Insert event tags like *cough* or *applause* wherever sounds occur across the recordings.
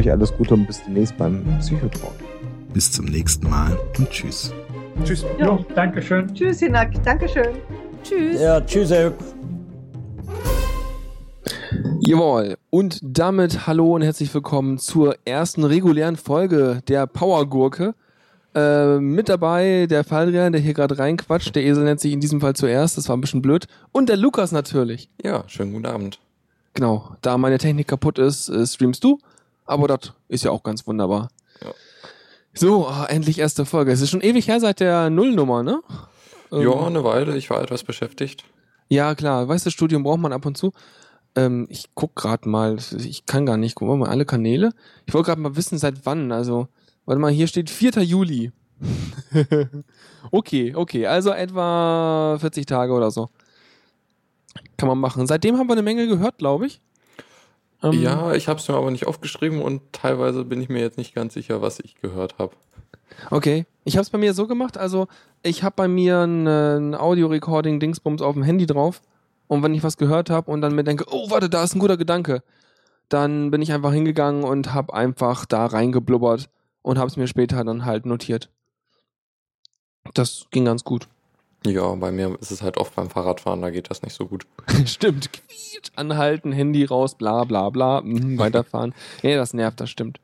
euch alles Gute und bis demnächst beim Psychotalk. Bis zum nächsten Mal und tschüss. Tschüss. Ja, jo, danke schön. Tschüss, Hinak. Dankeschön. Tschüss. Ja, tschüss, Herr Jawohl. Und damit hallo und herzlich willkommen zur ersten regulären Folge der Powergurke. Äh, mit dabei der Faldrian, der hier gerade reinquatscht. Der Esel nennt sich in diesem Fall zuerst, das war ein bisschen blöd. Und der Lukas natürlich. Ja, schönen guten Abend. Genau, da meine Technik kaputt ist, äh, streamst du. Aber das ist ja auch ganz wunderbar. Ja. So, oh, endlich erste Folge. Es ist schon ewig her seit der Nullnummer, ne? Ähm, ja, eine Weile. Ich war etwas beschäftigt. Ja, klar. Weißt du, Studium braucht man ab und zu. Ähm, ich guck gerade mal. Ich kann gar nicht. Gucken wir mal alle Kanäle. Ich wollte gerade mal wissen, seit wann. Also, warte mal, hier steht 4. Juli. *laughs* okay, okay. Also etwa 40 Tage oder so. Kann man machen. Seitdem haben wir eine Menge gehört, glaube ich. Ähm, ja, ich habe es mir aber nicht aufgeschrieben und teilweise bin ich mir jetzt nicht ganz sicher, was ich gehört habe. Okay, ich habe es bei mir so gemacht, also ich habe bei mir ein, ein Audio-Recording-Dingsbums auf dem Handy drauf und wenn ich was gehört habe und dann mir denke, oh warte, da ist ein guter Gedanke, dann bin ich einfach hingegangen und habe einfach da reingeblubbert und habe es mir später dann halt notiert. Das ging ganz gut. Ja, bei mir ist es halt oft beim Fahrradfahren, da geht das nicht so gut. *laughs* stimmt, quiet, anhalten, Handy raus, bla bla bla, mh, *laughs* weiterfahren. ja, das nervt, das stimmt.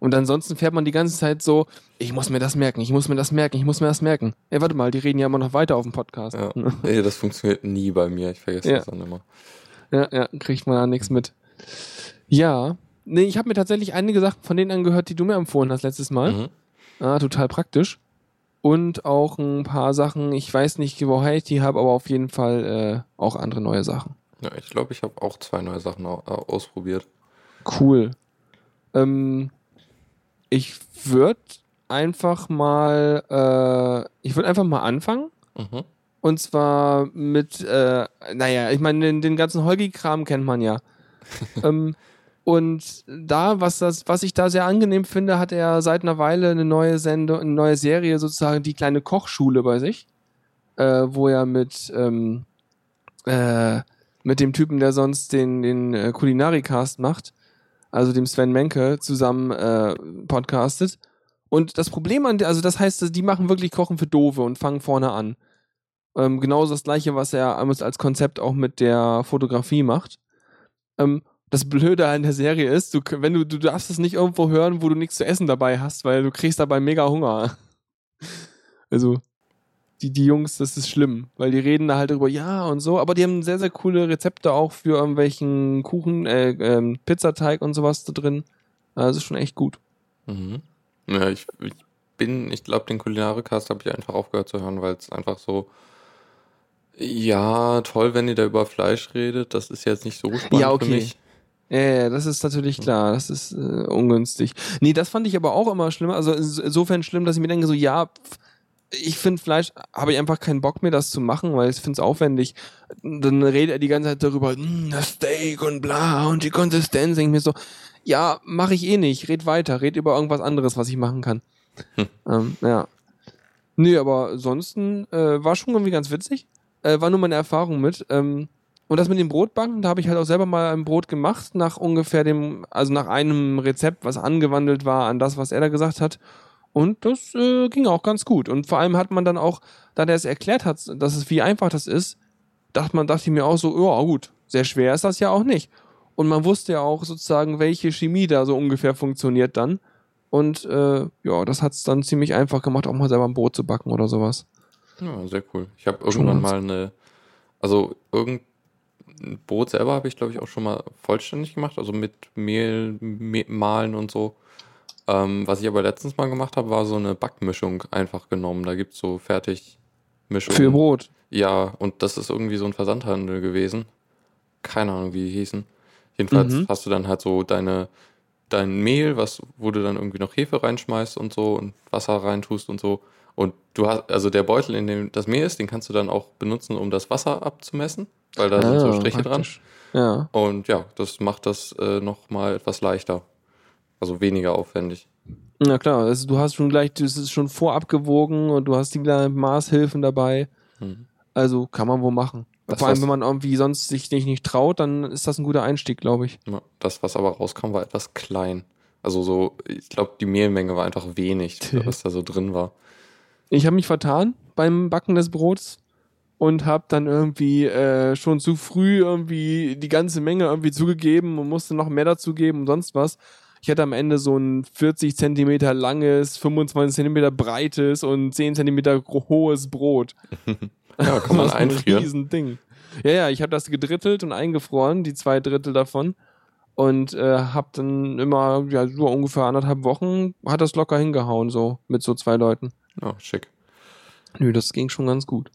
Und ansonsten fährt man die ganze Zeit so, ich muss mir das merken, ich muss mir das merken, ich muss mir das merken. Ey, warte mal, die reden ja immer noch weiter auf dem Podcast. Ja, *laughs* nee, das funktioniert nie bei mir, ich vergesse ja. das dann immer. Ja, ja, kriegt man da nichts mit. Ja, nee, ich habe mir tatsächlich einige Sachen von denen angehört, die du mir empfohlen hast letztes Mal. Mhm. Ah, total praktisch. Und auch ein paar Sachen, ich weiß nicht, woher ich die habe, aber auf jeden Fall äh, auch andere neue Sachen. Ja, ich glaube, ich habe auch zwei neue Sachen ausprobiert. Cool. Ähm, ich würde einfach mal, äh, ich würde einfach mal anfangen. Mhm. Und zwar mit, äh, naja, ich meine, den, den ganzen Holgi-Kram kennt man ja. *laughs* ähm, und da, was das, was ich da sehr angenehm finde, hat er seit einer Weile eine neue Sendung, eine neue Serie, sozusagen die kleine Kochschule bei sich, äh, wo er mit, ähm, äh, mit dem Typen, der sonst den, den äh, Kulinarikast macht, also dem Sven Menke, zusammen äh, podcastet. Und das Problem an der, also das heißt, die machen wirklich Kochen für Dove und fangen vorne an. Ähm, genauso das gleiche, was er als Konzept auch mit der Fotografie macht. Ähm, das Blöde an der Serie ist, du, wenn du, du darfst es nicht irgendwo hören, wo du nichts zu essen dabei hast, weil du kriegst dabei mega Hunger. *laughs* Also, die, die Jungs, das ist schlimm, weil die reden da halt drüber, ja und so, aber die haben sehr, sehr coole Rezepte auch für irgendwelchen Kuchen, äh, ähm, Pizzateig und sowas da drin. Also ist schon echt gut. Mhm. Ja, ich, ich bin, ich glaube, den Kulinarikast habe ich einfach aufgehört zu hören, weil es einfach so, ja, toll, wenn ihr da über Fleisch redet, das ist jetzt nicht so spannend ja, okay. für mich. Ja, ja, das ist natürlich klar, das ist äh, ungünstig. Nee, das fand ich aber auch immer schlimm, also insofern schlimm, dass ich mir denke, so, ja, pff, ich finde Fleisch, habe ich einfach keinen Bock mehr, das zu machen, weil ich finde es aufwendig. Dann redet er die ganze Zeit darüber, hm, das Steak und bla und die Konsistenz. Ich mir so, ja, mache ich eh nicht. Red weiter, red über irgendwas anderes, was ich machen kann. Hm. Ähm, ja. Nee, aber ansonsten äh, war schon irgendwie ganz witzig. Äh, war nur meine Erfahrung mit. Ähm, und das mit dem Brotbacken, da habe ich halt auch selber mal ein Brot gemacht, nach ungefähr dem, also nach einem Rezept, was angewandelt war an das, was er da gesagt hat. Und das äh, ging auch ganz gut. Und vor allem hat man dann auch, da der es erklärt hat, dass es wie einfach das ist, dachte man, dachte ich mir auch so, ja gut, sehr schwer ist das ja auch nicht. Und man wusste ja auch sozusagen, welche Chemie da so ungefähr funktioniert dann. Und äh, ja, das hat es dann ziemlich einfach gemacht, auch mal selber ein Brot zu backen oder sowas. Ja, sehr cool. Ich habe irgendwann mal eine, also irgendein Brot selber habe ich, glaube ich, auch schon mal vollständig gemacht, also mit Mehl, Mehl mahlen und so. Ähm, was ich aber letztens mal gemacht habe, war so eine Backmischung einfach genommen. Da gibt es so Fertigmischungen. Für Brot? Ja, und das ist irgendwie so ein Versandhandel gewesen. Keine Ahnung, wie die hießen. Jedenfalls Mhm. hast du dann halt so deine, dein Mehl, was, wo du dann irgendwie noch Hefe reinschmeißt und so und Wasser reintust und so. Und du hast, also der Beutel, in dem das Mehl ist, den kannst du dann auch benutzen, um das Wasser abzumessen, weil da sind so Ah, Striche praktisch. dran. Ja. Und ja, das macht das äh, nochmal etwas leichter. Also weniger aufwendig. Na klar, also du hast schon gleich, das ist schon vorab gewogen und du hast die kleinen Maßhilfen dabei. Mhm. Also kann man wohl machen. Das, Vor allem, wenn man irgendwie sonst sich nicht, nicht traut, dann ist das ein guter Einstieg, glaube ich. Ja, das, was aber rauskam, war etwas klein. Also so, ich glaube, die Mehlmenge war einfach wenig, was da so drin war. Ich habe mich vertan beim Backen des Brots und habe dann irgendwie äh, schon zu früh irgendwie die ganze Menge irgendwie zugegeben und musste noch mehr dazugeben und sonst was. Ich hatte am Ende so ein 40 Zentimeter langes, 25 Zentimeter breites und 10 Zentimeter hohes Brot. *laughs* Ja, kann man war ein einfrieren. Riesending. Ja, ja, ich habe das gedrittelt und eingefroren, die zwei Drittel davon. Und äh, habe dann immer, ja, so ungefähr anderthalb Wochen, hat das locker hingehauen, so mit so zwei Leuten. Ja, schick. Nö, das ging schon ganz gut.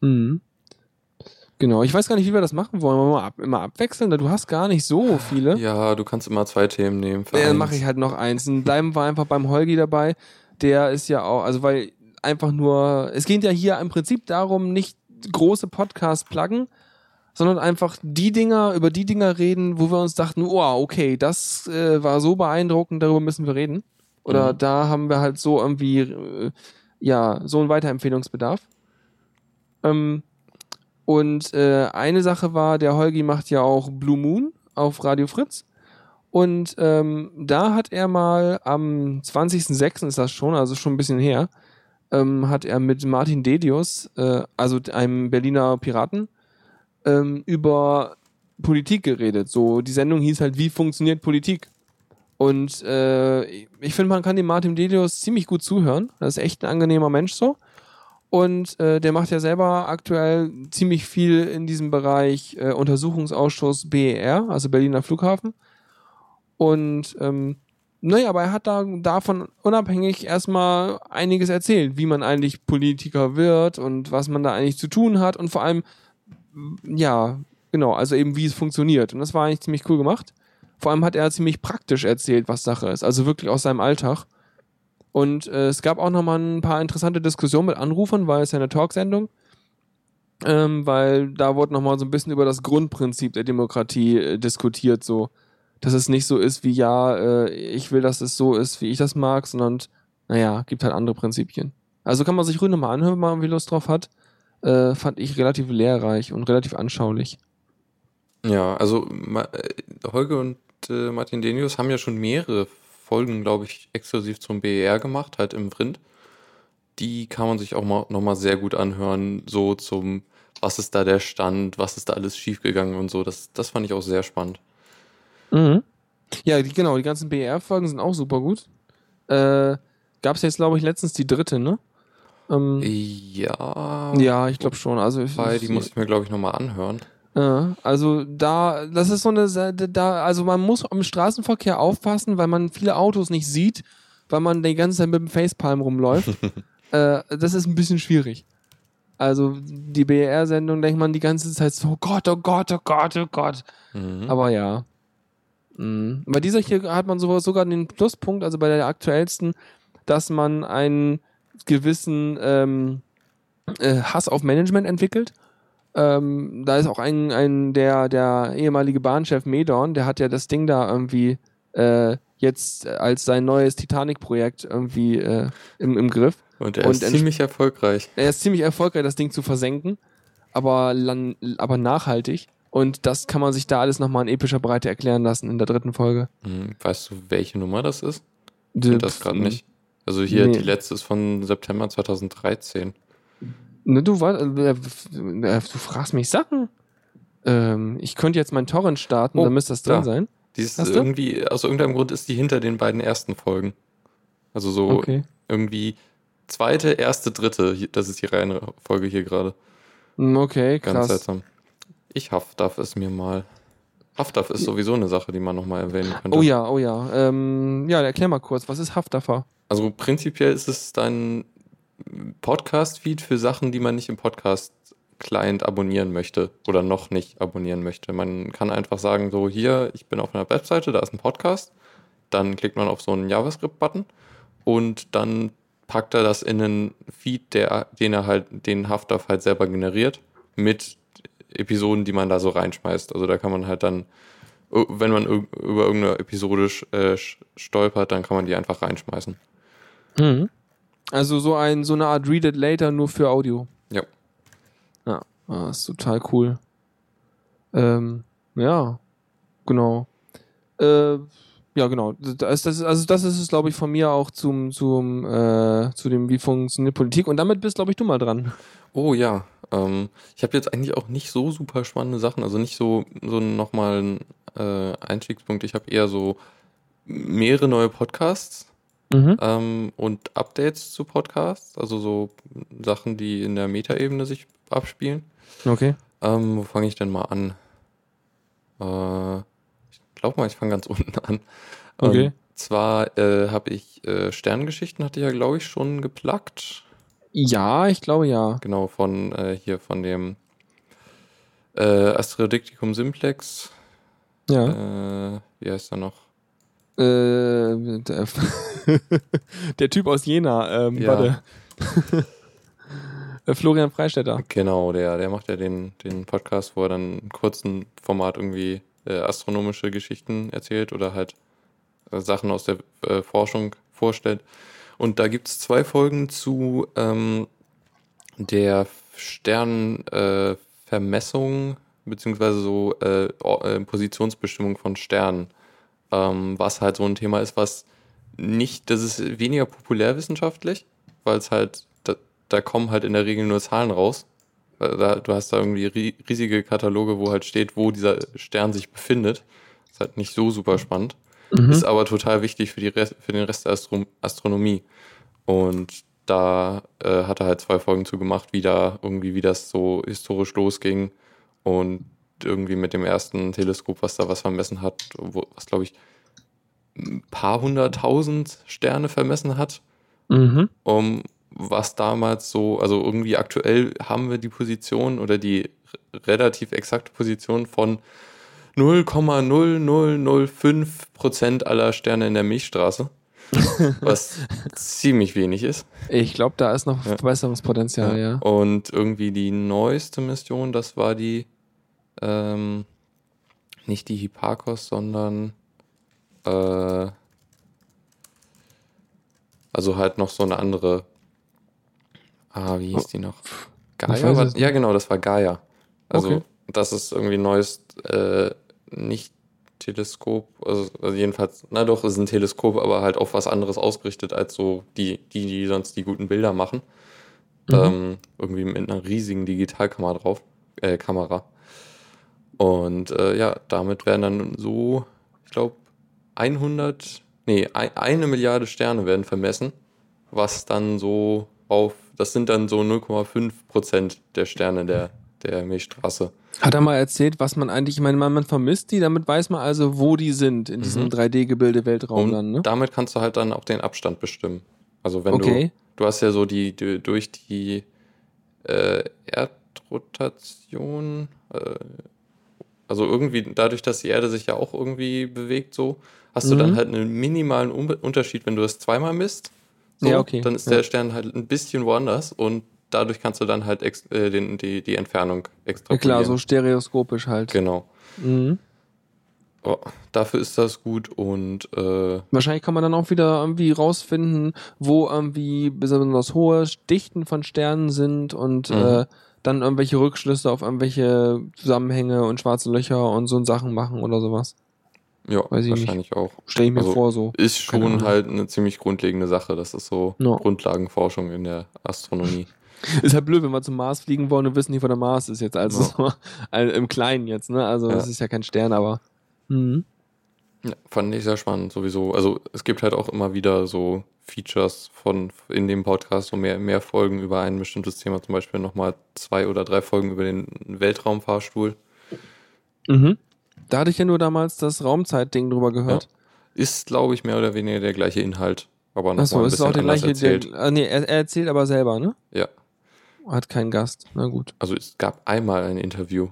Mhm. Genau, ich weiß gar nicht, wie wir das machen wollen. Wollen wir mal ab, immer abwechseln? Du hast gar nicht so viele. Ja, du kannst immer zwei Themen nehmen. Ja, dann mache ich halt noch eins. Dann bleiben wir einfach beim Holgi dabei. Der ist ja auch, also weil einfach nur, es geht ja hier im Prinzip darum, nicht große Podcasts pluggen, sondern einfach die Dinger, über die Dinger reden, wo wir uns dachten, oh, okay, das äh, war so beeindruckend, darüber müssen wir reden. Oder Mhm. da haben wir halt so irgendwie, äh, ja, so einen Weiterempfehlungsbedarf. Ähm, und äh, eine Sache war, der Holgi macht ja auch Blue Moon auf Radio Fritz. Und ähm, da hat er mal am 20.06. ist das schon, also schon ein bisschen her, ähm, hat er mit Martin Dedius, äh, also einem Berliner Piraten, ähm, über Politik geredet. So, die Sendung hieß halt, wie funktioniert Politik? Und äh, ich finde, man kann dem Martin Dedius ziemlich gut zuhören. Das ist echt ein angenehmer Mensch so. Und äh, der macht ja selber aktuell ziemlich viel in diesem Bereich äh, Untersuchungsausschuss BER, also Berliner Flughafen. Und ähm, naja, aber er hat da davon unabhängig erstmal einiges erzählt, wie man eigentlich Politiker wird und was man da eigentlich zu tun hat und vor allem, ja, genau, also eben wie es funktioniert. Und das war eigentlich ziemlich cool gemacht. Vor allem hat er ziemlich praktisch erzählt, was Sache ist, also wirklich aus seinem Alltag. Und äh, es gab auch nochmal ein paar interessante Diskussionen mit Anrufern, weil es ja eine Talksendung. Ähm, weil da wurde nochmal so ein bisschen über das Grundprinzip der Demokratie äh, diskutiert, so. Dass es nicht so ist wie, ja, äh, ich will, dass es so ist, wie ich das mag, sondern, naja, gibt halt andere Prinzipien. Also kann man sich ruhig nochmal anhören, wenn man Lust drauf hat. Äh, fand ich relativ lehrreich und relativ anschaulich. Ja, also äh, Holge und äh, Martin Denius haben ja schon mehrere Folgen, glaube ich, exklusiv zum BER gemacht, halt im Vrind. Die kann man sich auch mal, nochmal sehr gut anhören, so zum, was ist da der Stand, was ist da alles schiefgegangen und so. Das, das fand ich auch sehr spannend. Mhm. Ja, die, genau, die ganzen BR-Folgen sind auch super gut. Äh, Gab es jetzt, glaube ich, letztens die dritte, ne? Ähm, Ja, ja, ich glaube schon. Also, ich, die muss ich mir, glaube ich, nochmal anhören. Ja, also da, das ist so eine, Sa- da, also man muss im Straßenverkehr aufpassen, weil man viele Autos nicht sieht, weil man die ganze Zeit mit dem Facepalm rumläuft. *laughs* äh, das ist ein bisschen schwierig. Also die BR-Sendung denkt man die ganze Zeit so, oh Gott, oh Gott, oh Gott, oh Gott. Mhm. Aber ja. Mhm. Bei dieser hier hat man sogar sogar den Pluspunkt, also bei der aktuellsten, dass man einen gewissen ähm, äh, Hass auf Management entwickelt. Ähm, da ist auch ein, ein der, der ehemalige Bahnchef Medorn, der hat ja das Ding da irgendwie äh, jetzt als sein neues Titanic-Projekt irgendwie äh, im, im Griff. und er und ist ents- ziemlich erfolgreich. Er ist ziemlich erfolgreich, das Ding zu versenken, aber, aber nachhaltig. Und das kann man sich da alles nochmal in epischer Breite erklären lassen in der dritten Folge. Hm, Weißt du, welche Nummer das ist? Ich das gerade nicht. Also hier, Nee. die letzte ist von September 2013. Ne, du, wa- äh, äh, du fragst mich Sachen. Ähm, ich könnte jetzt meinen Torrent starten, Oh, dann müsste das drin da. sein. Die ist du? irgendwie, aus irgendeinem Grund ist die hinter den beiden ersten Folgen. Also so Okay. irgendwie zweite, erste, dritte. Das ist die Reihenfolge hier gerade. Hm, Okay, Ganz krass. seltsam. Ich Haftaf es mir mal. Haftaf ist sowieso eine Sache, die man nochmal erwähnen könnte. Oh ja, oh ja. Ähm, ja, erklär mal kurz, was ist Haftdaffer? Also prinzipiell ist es dein Podcast-Feed für Sachen, die man nicht im Podcast-Client abonnieren möchte oder noch nicht abonnieren möchte. Man kann einfach sagen, so hier, ich bin auf einer Webseite, da ist ein Podcast. Dann klickt man auf so einen JavaScript-Button und dann packt er das in einen Feed, der, den er halt, den Haftaf halt selber generiert, mit Episoden, die man da so reinschmeißt. Also da kann man halt dann, ö- wenn man über irgendeine Episode äh, stolpert, dann kann man die einfach reinschmeißen. Mhm. Also so ein so eine Art Read It Later nur für Audio. Ja. Ja, Ah, ist total cool. Ähm, ja, genau. Äh, ja, genau. Das, das, also das ist es, glaube ich, von mir auch zum, zum, äh, zu dem, wie funktioniert Politik. Und damit bist, glaube ich, du mal dran. Oh ja, ähm, ich habe jetzt eigentlich auch nicht so super spannende Sachen, also nicht so, so nochmal ein äh, Einstiegspunkt. Ich habe eher so mehrere neue Podcasts Mhm. ähm, und Updates zu Podcasts, also so Sachen, die in der Metaebene sich abspielen. Okay. Ähm, wo fange ich denn mal an? Äh, ich glaube mal, ich fange ganz *laughs* unten an. Okay. Und zwar äh, habe ich äh, Sterngeschichten, hatte ich ja, glaube ich, schon geplagt. Ja, ich glaube ja. Genau, von äh, hier von dem äh, Asterodicticum simplex. Ja. Äh, wie heißt er noch? Äh, der, *laughs* der Typ aus Jena, ähm, Ja. warte. Äh, Florian Freistetter. Genau, der, der macht ja den, den Podcast, wo er dann in kurzen Format irgendwie äh, astronomische Geschichten erzählt oder halt äh, Sachen aus der äh, Forschung vorstellt. Und da gibt es zwei Folgen zu ähm, der Sternenvermessung, äh, beziehungsweise so äh, Positionsbestimmung von Sternen. Ähm, was halt so ein Thema ist, was nicht, das ist weniger populärwissenschaftlich, weil es halt, da, da kommen halt in der Regel nur Zahlen raus. Äh, Da, du hast da irgendwie ri riesige Kataloge, wo halt steht, wo dieser Stern sich befindet. Ist halt nicht so super spannend. Mhm. Ist aber total wichtig für, die Rest, für den Rest der Astro Astronomie. Und da äh, hat er halt zwei Folgen zu gemacht, wie da irgendwie, wie das so historisch losging und irgendwie mit dem ersten Teleskop, was da was vermessen hat, wo, was glaube ich ein paar hunderttausend Sterne vermessen hat, Mhm. um was damals so, also irgendwie aktuell haben wir die Position oder die relativ exakte Position von 0,0005 Prozent aller Sterne in der Milchstraße, *laughs* was ziemlich wenig ist. Ich glaube, da ist noch Ja. Verbesserungspotenzial, ja. Und irgendwie die neueste Mission, das war die, ähm, nicht die Hipparcos, sondern äh, also halt noch so eine andere. Ah, wie hieß die noch? Gaia? War, ja, genau, das war Gaia. Also, Okay. das ist irgendwie ein neues, äh, nicht Teleskop, also, also jedenfalls, na doch, es ist ein Teleskop, aber halt auf was anderes ausgerichtet als so die, die, die sonst die guten Bilder machen. Mhm. Ähm, irgendwie mit einer riesigen Digitalkamera drauf, äh, Kamera. Und äh, ja, damit werden dann so, ich glaube, 100, nee, ein, eine Milliarde Sterne werden vermessen, was dann so auf, das sind dann so 0,5 Prozent der Sterne der, der Milchstraße. Hat er mal erzählt, was man eigentlich, ich meine, man, vermisst die, damit weiß man also, wo die sind in diesem Mhm. 3D-Gebilde Weltraum Und dann, ne? damit kannst du halt dann auch den Abstand bestimmen. Also wenn Okay. du, du hast ja so die, die durch die äh, Erdrotation, äh, also irgendwie dadurch, dass die Erde sich ja auch irgendwie bewegt, so, hast du Mhm. dann halt einen minimalen Un Unterschied, wenn du es zweimal misst. So, Ja, okay. Dann ist Ja. der Stern halt ein bisschen woanders und dadurch kannst du dann halt äh, den, die, die Entfernung Ja, extrapolieren. klar, so stereoskopisch halt. Genau. Mhm. Oh, dafür ist das gut und äh, Wahrscheinlich kann man dann auch wieder irgendwie rausfinden, wo irgendwie besonders hohe Dichten von Sternen sind und Mhm. äh, dann irgendwelche Rückschlüsse auf irgendwelche Zusammenhänge und schwarze Löcher und so Sachen machen oder sowas. ja, Weiß ich nicht. wahrscheinlich auch. Stell ich mir Also, vor so. Ist schon halt eine ziemlich grundlegende Sache. Das ist so Ja. Grundlagenforschung in der Astronomie. *laughs* Ist halt blöd, wenn wir zum Mars fliegen wollen und wissen nicht, wo der Mars ist jetzt. Also so, also *laughs* im Kleinen jetzt, ne? Also Ja. es ist ja kein Stern, aber. Mhm. Ja, fand ich sehr spannend sowieso. Also es gibt halt auch immer wieder so Features von in dem Podcast, so mehr, mehr Folgen über ein bestimmtes Thema, zum Beispiel nochmal zwei oder drei Folgen über den Weltraumfahrstuhl. Mhm. Da hatte ich ja nur damals das Raumzeitding drüber gehört. Ist, glaube ich, mehr oder weniger der gleiche Inhalt, aber nochmal Achso, ein ist bisschen auch der gleiche. Der, erzählt. ah, nee, er, er erzählt aber selber, ne? Ja, Hat keinen Gast. Na gut. also es gab einmal ein Interview,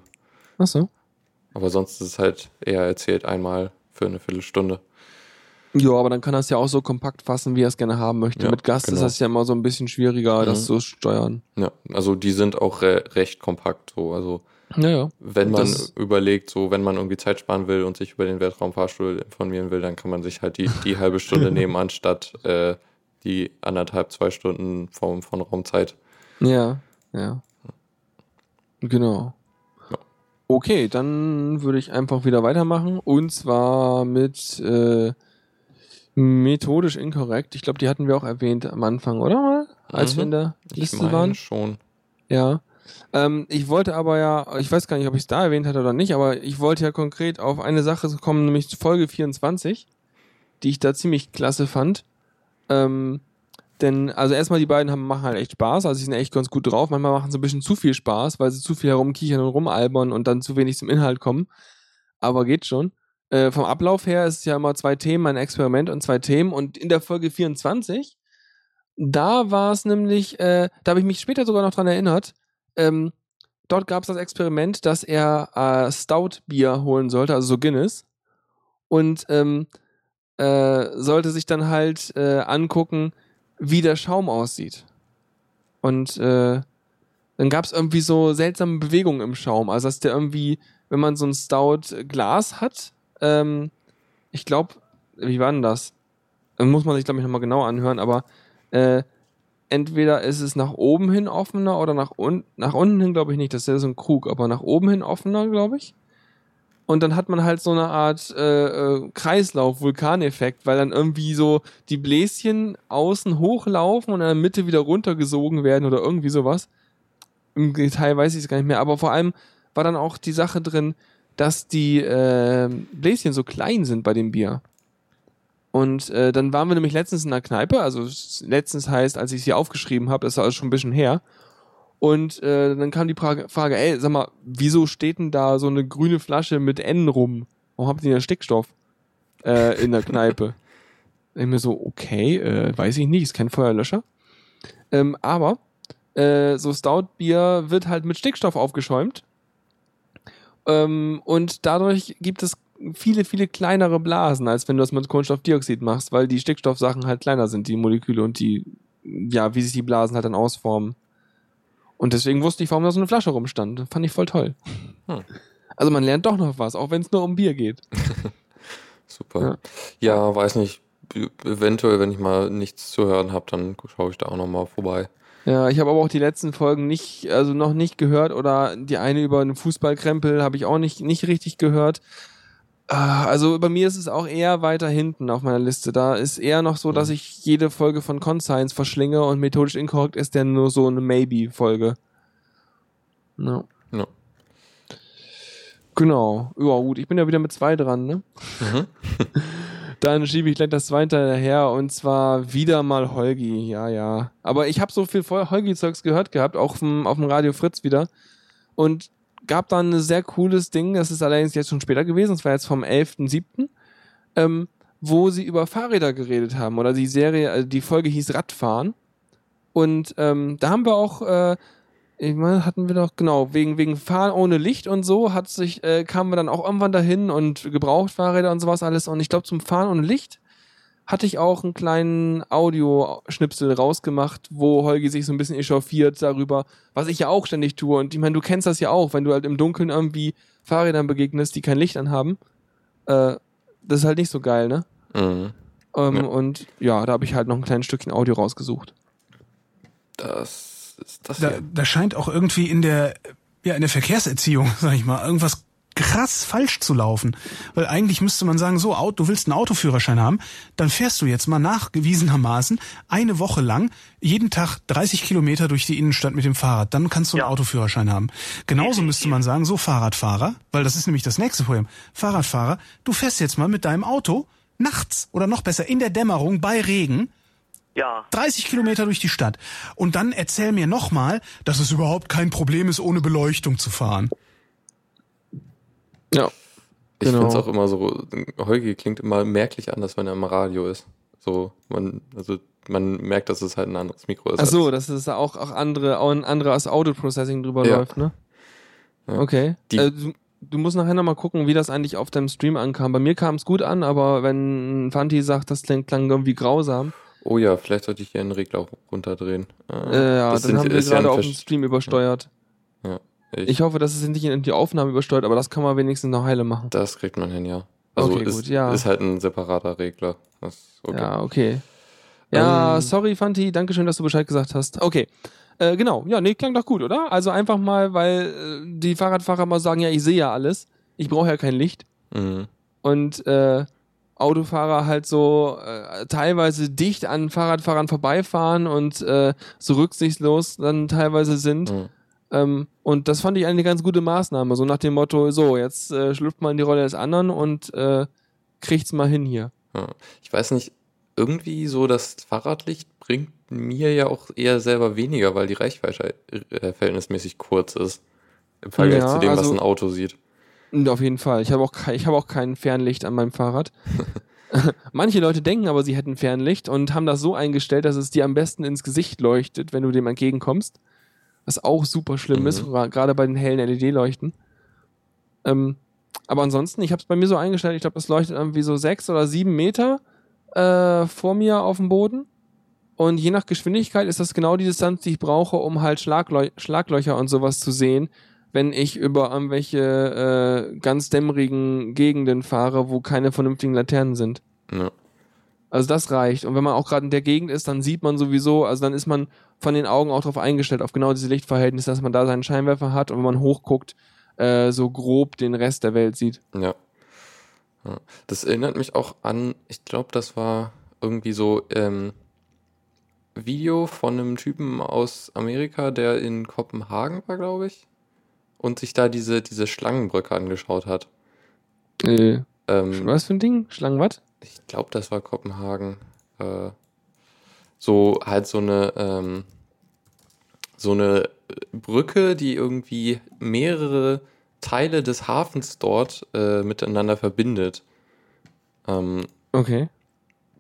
Achso. aber sonst ist es halt eher erzählt einmal für eine Viertelstunde. Ja, aber dann kann er es ja auch so kompakt fassen, wie er es gerne haben möchte. Ja, Mit Gast ist genau. das ja immer so ein bisschen schwieriger, das Mhm. zu steuern. Ja, also die sind auch re recht kompakt so. Also Naja. wenn man Das- überlegt, so wenn man irgendwie Zeit sparen will und sich über den Weltraumfahrstuhl informieren will, dann kann man sich halt die, die halbe Stunde *laughs* nehmen, anstatt äh, die anderthalb, zwei Stunden vom, von Raumzeit. Ja, ja. Genau. Okay, dann würde ich einfach wieder weitermachen. Und zwar mit äh, methodisch inkorrekt. Ich glaube, die hatten wir auch erwähnt am Anfang, oder mal? Als Mhm. wir in der Ich Liste meine waren. schon. Ja. Ähm, ich wollte aber ja, ich weiß gar nicht, ob ich es da erwähnt hatte oder nicht, aber ich wollte ja konkret auf eine Sache kommen, nämlich Folge 24, die ich da ziemlich klasse fand. Ähm, denn, also erstmal, die beiden haben, machen halt echt Spaß, also sie sind echt ganz gut drauf. Manchmal machen sie ein bisschen zu viel Spaß, weil sie zu viel herumkichern und rumalbern und dann zu wenig zum Inhalt kommen. Aber geht schon. Äh, vom Ablauf her ist es ja immer zwei Themen, ein Experiment und zwei Themen. Und in der Folge 24, da war es nämlich, äh, da habe ich mich später sogar noch dran erinnert, ähm, dort gab es das Experiment, dass er äh, Stout-Bier holen sollte, also so Guinness. Und ähm, äh, sollte sich dann halt äh, angucken, wie der Schaum aussieht. Und äh, dann gab es irgendwie so seltsame Bewegungen im Schaum. Also dass der irgendwie, wenn man so ein Stout-Glas hat, ähm, ich glaube, wie war denn das? Muss man sich, glaube ich, nochmal genau anhören, aber äh, entweder ist es nach oben hin offener oder nach, un nach unten hin, glaube ich nicht. Das ist ja so ein Krug, aber nach oben hin offener, glaube ich. Und dann hat man halt so eine Art äh, äh, Kreislauf, Vulkaneffekt, weil dann irgendwie so die Bläschen außen hochlaufen und in der Mitte wieder runtergesogen werden oder irgendwie sowas. Im Detail weiß ich es gar nicht mehr, aber vor allem war dann auch die Sache drin, dass die äh, Bläschen so klein sind bei dem Bier. Und äh, dann waren wir nämlich letztens in der Kneipe, also letztens heißt, als ich es hier aufgeschrieben habe, das ist also schon ein bisschen her. Und äh, dann kam die Frage, Frage, ey, sag mal, wieso steht denn da so eine grüne Flasche mit N rum? Warum habt ihr denn Stickstoff äh, in der Kneipe? *laughs* ich mir so, okay, äh, weiß ich nicht, ist kein Feuerlöscher. Ähm, aber äh, so Stout-Bier wird halt mit Stickstoff aufgeschäumt. Ähm, und dadurch gibt es viele, viele kleinere Blasen, als wenn du das mit Kohlenstoffdioxid machst, weil die Stickstoffsachen halt kleiner sind, die Moleküle und die, ja, wie sich die Blasen halt dann ausformen. Und deswegen wusste ich, warum da so eine Flasche rumstand. Fand ich voll toll. Hm. Also man lernt doch noch was, auch wenn es nur um Bier geht. *laughs* Super. Ja. weiß nicht. Eventuell, wenn ich mal nichts zu hören habe, dann schaue ich da auch nochmal vorbei. Ja, ich habe aber auch die letzten Folgen nicht, also noch nicht gehört oder die eine über einen Fußballkrempel habe ich auch nicht, nicht richtig gehört. Ah, Also bei mir ist es auch eher weiter hinten auf meiner Liste. Da ist eher noch so, dass ich jede Folge von Conscience verschlinge und methodisch inkorrekt ist dann nur so eine Maybe-Folge. No. Ja. Genau. Ja, gut, ich bin ja wieder mit zwei dran, ne? Mhm. *laughs* Dann schiebe ich gleich das zweite daher und zwar wieder mal Holgi, ja, ja. Aber ich habe so viel Holgi-Zeugs gehört gehabt, auch vom, auf dem Radio Fritz wieder. Und gab dann ein sehr cooles Ding, das ist allerdings jetzt schon später gewesen, das war jetzt vom 11.07., ähm, wo sie über Fahrräder geredet haben. Oder die Serie, also die Folge hieß Radfahren. Und ähm, da haben wir auch, äh, ich meine, hatten wir doch, genau, wegen, wegen Fahren ohne Licht und so, hat sich, äh, kamen wir dann auch irgendwann dahin und Gebrauchtfahrräder und sowas alles. Und ich glaube, zum Fahren ohne Licht hatte ich auch einen kleinen Audioschnipsel rausgemacht, wo Holgi sich so ein bisschen echauffiert darüber, was ich ja auch ständig tue. Und ich meine, du kennst das ja auch, wenn du halt im Dunkeln irgendwie Fahrrädern begegnest, die kein Licht anhaben. Äh, das ist halt nicht so geil, ne? Mhm. Ähm, Ja. Und ja, da habe ich halt noch ein kleines Stückchen Audio rausgesucht. Das ist das Da, hier. da scheint auch irgendwie in der, ja, in der Verkehrserziehung, *laughs* sag ich mal, irgendwas krass falsch zu laufen. Weil eigentlich müsste man sagen, so, du willst einen Autoführerschein haben, dann fährst du jetzt mal nachgewiesenermaßen eine Woche lang jeden Tag 30 Kilometer durch die Innenstadt mit dem Fahrrad. Dann kannst du einen Ja. Autoführerschein haben. Genauso müsste man sagen, so Fahrradfahrer, weil das ist nämlich das nächste Problem. Fahrradfahrer, du fährst jetzt mal mit deinem Auto nachts oder noch besser in der Dämmerung bei Regen Ja, 30 Kilometer durch die Stadt. Und dann erzähl mir nochmal, dass es überhaupt kein Problem ist, ohne Beleuchtung zu fahren. Ja. Ich Genau. finde es auch immer so, Holgi klingt immer merklich anders, wenn er im Radio ist. So, man, also man merkt, dass es halt ein anderes Mikro ist. Ach so, dass es auch, auch andere, auch ein anderes Audio-Processing drüber Ja. läuft, ne? Ja. Okay. Äh, du, du musst nachher nochmal gucken, wie das eigentlich auf deinem Stream ankam. Bei mir kam es gut an, aber wenn Fanti sagt, das klang, klang irgendwie grausam, Oh ja, vielleicht sollte ich hier einen Regler runterdrehen. äh, ja, das dann sind- haben wir ist ja gerade auf dem Stream übersteuert. Ich, Ich hoffe, dass es nicht in die Aufnahme übersteuert, aber das kann man wenigstens noch heile machen. das kriegt man hin, ja. Also Okay, ist, gut, ja. ist halt ein separater Regler. Okay. Ja, okay. Ja, Ähm, sorry, Fanti, danke schön, dass du Bescheid gesagt hast. Okay. Äh, genau, ja, nee, klang doch gut, oder? Also einfach mal, weil äh, die Fahrradfahrer mal sagen, ja, ich sehe ja alles, ich brauche ja kein Licht. Mhm. Und äh, Autofahrer halt so äh, teilweise dicht an Fahrradfahrern vorbeifahren und äh, so rücksichtslos dann teilweise sind. Mhm. Ähm, und das fand ich eine ganz gute Maßnahme, so nach dem Motto, so, jetzt äh, schlüpft mal in die Rolle des anderen und äh, kriegt's mal hin hier. Ich weiß nicht, irgendwie so das Fahrradlicht bringt mir ja auch eher selber weniger, weil die Reichweite äh, verhältnismäßig kurz ist. Im Vergleich Ja, zu dem, was also- ein Auto sieht. Auf jeden Fall. Ich habe auch, ich hab auch kein Fernlicht an meinem Fahrrad. *laughs* Manche Leute denken aber, sie hätten Fernlicht und haben das so eingestellt, dass es dir am besten ins Gesicht leuchtet, wenn du dem entgegenkommst. Was auch super schlimm Mhm. ist, gerade bei den hellen LED-Leuchten. Ähm, aber ansonsten, ich habe es bei mir so eingestellt, ich glaube, es leuchtet irgendwie so sechs oder sieben Meter äh, vor mir auf dem Boden. Und je nach Geschwindigkeit ist das genau die Distanz, die ich brauche, um halt Schlagleu Schlaglöcher und sowas zu sehen, wenn ich über irgendwelche äh, ganz dämmerigen Gegenden fahre, wo keine vernünftigen Laternen sind. Ja. Also das reicht. Und wenn man auch gerade in der Gegend ist, dann sieht man sowieso, also dann ist man von den Augen auch darauf eingestellt, auf genau diese Lichtverhältnisse, dass man da seinen Scheinwerfer hat und wenn man hochguckt, äh, so grob den Rest der Welt sieht. Ja. ja. Das erinnert mich auch an, ich glaube, das war irgendwie so ähm, Video von einem Typen aus Amerika, der in Kopenhagen war, glaube ich, und sich da diese, diese Schlangenbrücke angeschaut hat. Äh, Ähm, was für ein Ding? Schlangenwatt? Ich glaube, das war Kopenhagen. Äh, so halt so eine ähm, so eine Brücke, die irgendwie mehrere Teile des Hafens dort äh, miteinander verbindet. Ähm, Okay.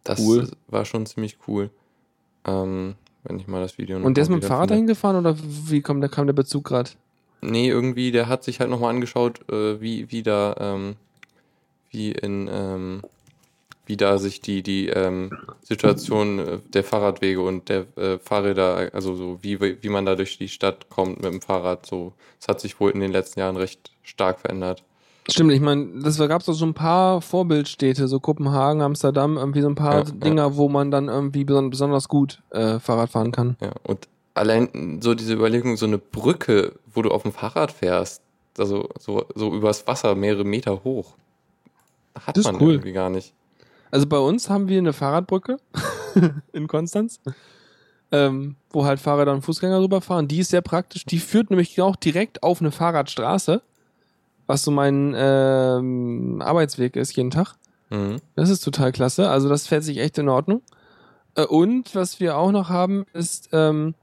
das Cool. war schon ziemlich cool. Ähm, wenn ich mal das Video noch Und der ist mit dem Fahrrad dahin wiederfinde. gefahren oder wie kommt, der, kam der Bezug gerade? Nee, irgendwie, der hat sich halt nochmal angeschaut, äh, wie, wie da, ähm, wie in, ähm, wie da sich die, die ähm, Situation äh, der Fahrradwege und der äh, Fahrräder, also so wie, wie man da durch die Stadt kommt mit dem Fahrrad, so, das hat sich wohl in den letzten Jahren recht stark verändert. Stimmt, ich meine, das gab es doch so ein paar Vorbildstädte, so Kopenhagen, Amsterdam, irgendwie so ein paar Ja, ja. Dinger, wo man dann irgendwie beson besonders gut äh, Fahrrad fahren kann. Ja, und allein so diese Überlegung, so eine Brücke, wo du auf dem Fahrrad fährst, also so, so übers Wasser mehrere Meter hoch, hat Das man cool. irgendwie gar nicht. Also bei uns haben wir eine Fahrradbrücke *laughs* in Konstanz, ähm, wo halt Fahrräder und Fußgänger rüberfahren. Die ist sehr praktisch. Die führt nämlich auch direkt auf eine Fahrradstraße, was so mein ähm, Arbeitsweg ist jeden Tag. Mhm. Das ist total klasse. Also das fährt sich echt in Ordnung. Äh, und was wir auch noch haben, ist, ähm,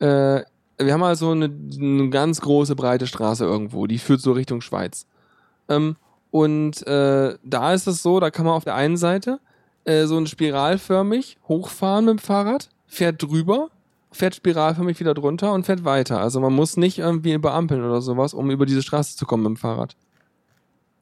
äh, wir haben also eine, eine ganz große breite Straße irgendwo, die führt so Richtung Schweiz. Ähm, und äh, da ist es so, da kann man auf der einen Seite äh, so ein spiralförmig hochfahren mit dem Fahrrad, fährt drüber, fährt spiralförmig wieder drunter und fährt weiter. Also man muss nicht irgendwie über Ampeln oder sowas, um über diese Straße zu kommen mit dem Fahrrad.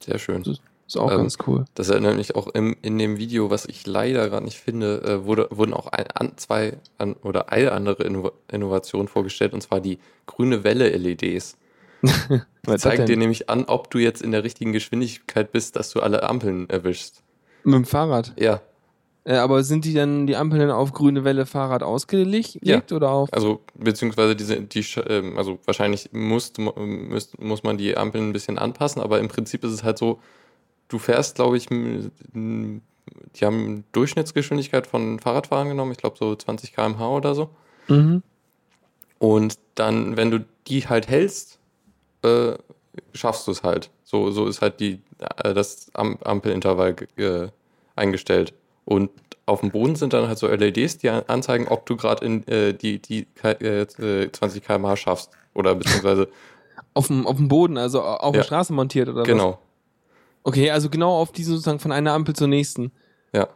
Sehr schön. Ist auch Ähm, ganz cool. Das erinnert mich auch im, in dem Video, was ich leider gerade nicht finde, äh, wurde, wurden auch ein, an, zwei an, oder eine andere Inno Innovation vorgestellt, und zwar die grüne Was ist *laughs* das zeigt dir nämlich an, ob du jetzt in der richtigen Geschwindigkeit bist, dass du alle Ampeln erwischst. Mit dem Fahrrad. Ja, Äh, aber sind die dann die Ampeln dann auf grüne Welle Fahrrad ausgelegt Ja. oder auf? also beziehungsweise diese, die, ähm, also wahrscheinlich muss, muss, muss man die Ampeln ein bisschen anpassen, aber im Prinzip ist es halt so, du fährst, glaube ich, die haben Durchschnittsgeschwindigkeit von Fahrradfahrern genommen, ich glaube so 20 km/h oder so. Mhm. Und dann, wenn du die halt hältst, äh, schaffst du es halt. So, so ist halt die, äh, das Am Ampelintervall äh, eingestellt. Und auf dem Boden sind dann halt so LEDs, die an- anzeigen, ob du gerade in äh, die, die äh, äh, 20 km/h schaffst. Oder beziehungsweise, *laughs* Auf dem, auf dem Boden, also auf der Ja. Straße montiert oder was? genau. Okay, also genau auf die sozusagen von einer Ampel zur nächsten. Ja.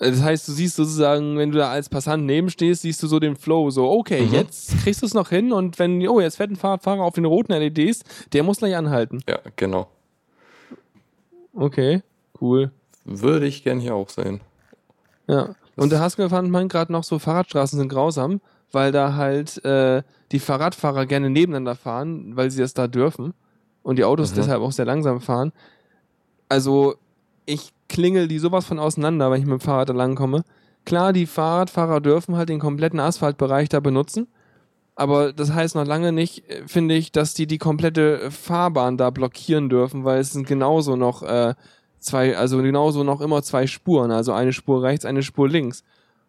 Das heißt, du siehst sozusagen, wenn du da als Passant neben stehst, siehst du so den Flow, so, okay, Mhm. jetzt kriegst du es noch hin und wenn, oh, jetzt fährt ein Fahrradfahrer auf den roten LEDs, der muss gleich anhalten. Ja, genau. Okay, cool. Würde ich gern hier auch sehen. Ja. Und der Haskell fand man gerade noch so, Fahrradstraßen sind grausam, weil da halt äh, die Fahrradfahrer gerne nebeneinander fahren, weil sie das da dürfen. Und die Autos Mhm. deshalb auch sehr langsam fahren. Also, ich klingel die sowas von auseinander, wenn ich mit dem Fahrrad da langkomme. Klar, die Fahrradfahrer dürfen halt den kompletten Asphaltbereich da benutzen. Aber das heißt noch lange nicht, äh, finde ich, dass die die komplette Fahrbahn da blockieren dürfen, weil es sind genauso noch äh, zwei, also genauso noch immer zwei Spuren, also eine Spur rechts, eine Spur links.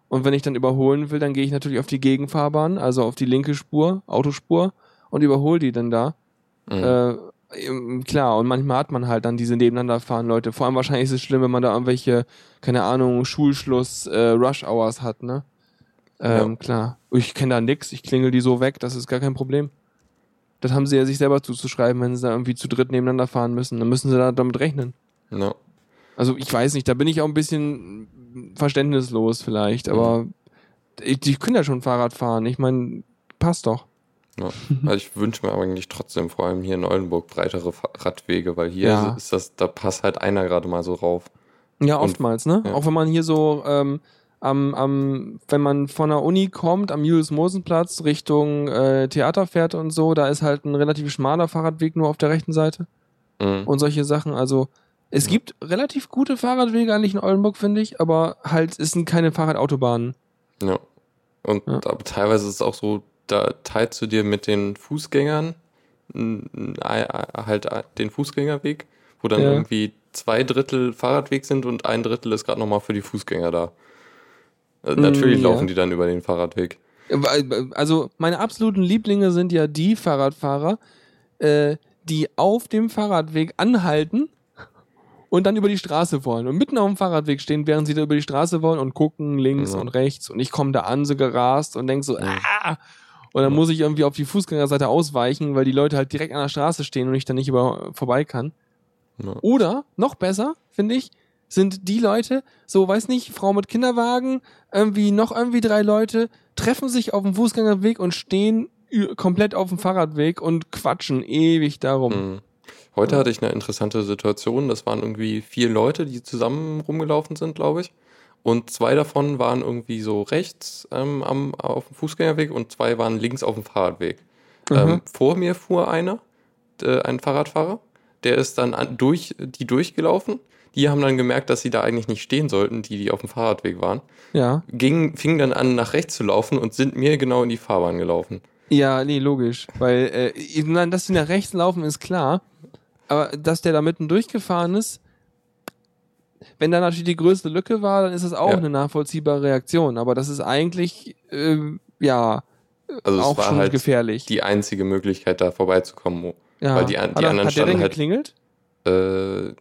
Und wenn ich dann überholen will, dann gehe ich natürlich auf die Gegenfahrbahn, also auf die linke Spur, Autospur, und überhole die dann da. Mhm. Äh, klar, und manchmal hat man halt dann diese nebeneinander fahren Leute. Vor allem wahrscheinlich ist es schlimm, wenn man da irgendwelche, keine Ahnung, Schulschluss, äh, Rush Hours hat, ne? Ähm, Ja. klar. Ich kenne da nix, ich klingel die so weg, das ist gar kein Problem. Das haben sie ja sich selber zuzuschreiben, wenn sie da irgendwie zu dritt nebeneinander fahren müssen. Dann müssen sie da damit rechnen. Ja. Also ich weiß nicht, da bin ich auch ein bisschen verständnislos vielleicht, aber ich, die können ja schon Fahrrad fahren. Ich meine, passt doch. Ja. Also ich wünsche mir aber eigentlich trotzdem vor allem hier in Oldenburg breitere Radwege, weil hier Ja. ist das, da passt halt einer gerade mal so rauf. Ja, Und- oftmals, ne? ja. Auch wenn man hier so ähm, am, am, wenn man von der Uni kommt, am Julius-Mosen-Platz Richtung äh, Theater fährt und so, da ist halt ein relativ schmaler Fahrradweg nur auf der rechten Seite Mhm. und solche Sachen. Also es Ja. gibt relativ gute Fahrradwege eigentlich in Oldenburg, finde ich, aber halt es sind keine Fahrradautobahnen. Ja. Und Ja. aber teilweise ist es auch so, da teilst du dir mit den Fußgängern halt den Fußgängerweg, wo dann Ja. irgendwie zwei Drittel Fahrradweg sind und ein Drittel ist gerade nochmal für die Fußgänger da. Äh, Mm, Natürlich ja. laufen die dann über den Fahrradweg. Also meine absoluten Lieblinge sind ja die Fahrradfahrer, äh, die auf dem Fahrradweg anhalten und dann über die Straße wollen und mitten auf dem Fahrradweg stehen, während sie da über die Straße wollen und gucken links Ja. und rechts und ich komme da an, so gerast und denk so, ah! Und dann muss ich irgendwie auf die Fußgängerseite ausweichen, weil die Leute halt direkt an der Straße stehen und ich dann nicht über vorbei kann. Ja. Oder, noch besser, finde ich, sind die Leute, so, weiß nicht, Frau mit Kinderwagen, irgendwie noch irgendwie drei Leute, treffen sich auf dem Fußgängerweg und stehen komplett auf dem Fahrradweg und quatschen ewig darum. Mhm. Heute hatte ich eine interessante Situation. Das waren irgendwie vier Leute, die zusammen rumgelaufen sind, glaube ich. Und zwei davon waren irgendwie so rechts ähm, am, auf dem Fußgängerweg und zwei waren links auf dem Fahrradweg. Mhm. Ähm, vor mir fuhr einer, äh, ein Fahrradfahrer, der ist dann an, durch die durchgelaufen. Die haben dann gemerkt, dass sie da eigentlich nicht stehen sollten, die, die auf dem Fahrradweg waren. Ja. Ging, fingen dann an, nach rechts zu laufen und sind mir genau in die Fahrbahn gelaufen. Ja, nee, logisch. Weil, äh, nein, dass die nach rechts laufen, ist klar. Aber dass der da mitten durchgefahren ist, wenn da natürlich die größte Lücke war, dann ist das auch Ja. eine nachvollziehbare Reaktion. Aber das ist eigentlich, ähm, ja, Also auch schon halt gefährlich. die einzige Möglichkeit, da vorbeizukommen. wo- ja. weil die die hat, er- anderen hat der denn halt- geklingelt? Äh, ich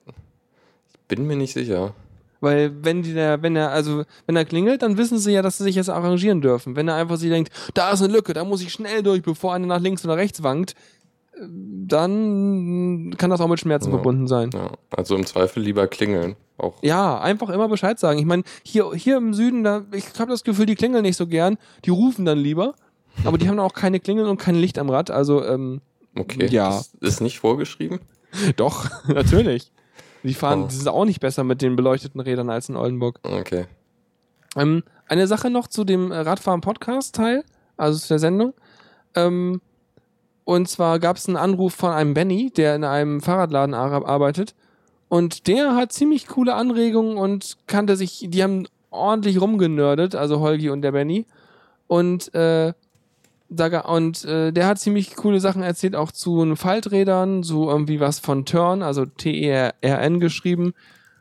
bin mir nicht sicher. Weil wenn die der, wenn er, also wenn er klingelt, dann wissen sie ja, dass sie sich jetzt arrangieren dürfen. Wenn er einfach sich denkt, da ist eine Lücke, da muss ich schnell durch, bevor einer nach links oder rechts wankt, dann kann das auch mit Schmerzen Ja. verbunden sein. Ja, also im Zweifel lieber klingeln. Auch. Ja, einfach immer Bescheid sagen. Ich meine, hier, hier im Süden, da, ich habe das Gefühl, die klingeln nicht so gern, die rufen dann lieber. Aber die haben auch keine Klingel und kein Licht am Rad. Also, ähm, Okay. Ja. Das ist nicht vorgeschrieben. *laughs* doch, *laughs* natürlich. Die fahren, Oh. die sind auch nicht besser mit den beleuchteten Rädern als in Oldenburg. Okay. Ähm, eine Sache noch zu dem äh, Radfahren-Podcast-Teil, also zu der Sendung. Ähm, und zwar gab es einen Anruf von einem Benny, der in einem Fahrradladen ar arbeitet. Und der hat ziemlich coole Anregungen und kannte sich, die haben ordentlich rumgenördet, also Holgi und der Benny. Und, äh, da, und äh, der hat ziemlich coole Sachen erzählt, auch zu Falträdern, so irgendwie was von Turn, also T-E-R-N geschrieben,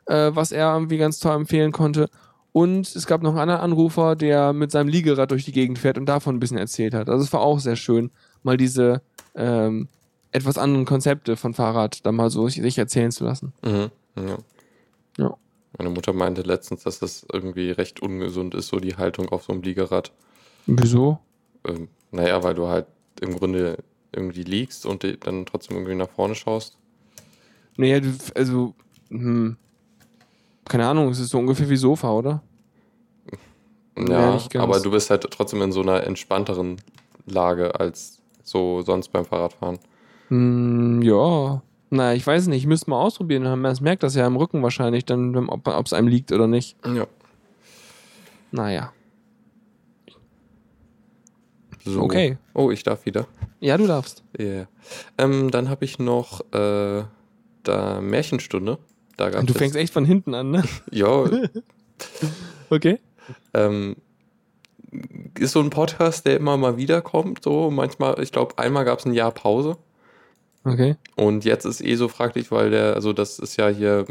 äh, was er irgendwie ganz toll empfehlen konnte. Und es gab noch einen anderen Anrufer, der mit seinem Liegerad durch die Gegend fährt und davon ein bisschen erzählt hat. Also es war auch sehr schön, mal diese ähm, etwas anderen Konzepte von Fahrrad da mal so sich erzählen zu lassen. Mhm. Ja. Ja. Meine Mutter meinte letztens, dass das irgendwie recht ungesund ist, so die Haltung auf so einem Liegerad. Wieso? Ähm, naja, weil du halt im Grunde irgendwie liegst und dann trotzdem irgendwie nach vorne schaust. Naja, also, hm, keine Ahnung, es ist so ungefähr wie Sofa, oder? Ja, Ja, aber du bist halt trotzdem in so einer entspannteren Lage als so sonst beim Fahrradfahren. Hm, ja. Na, ich weiß nicht, ich müsste mal ausprobieren. Man merkt das ja im Rücken wahrscheinlich, dann, ob es einem liegt oder nicht. Ja. Naja. So. Okay. Oh, ich darf wieder. Ja, du darfst. Yeah. Ähm, dann habe ich noch äh, da Märchenstunde. Da Du fängst echt von hinten an, ne? Ja, *laughs* Okay. ähm, ist so ein Podcast, der immer mal wiederkommt. So manchmal, ich glaube, einmal gab es ein Jahr Pause. Okay. Und jetzt ist eh so fraglich, weil der, also das ist ja hier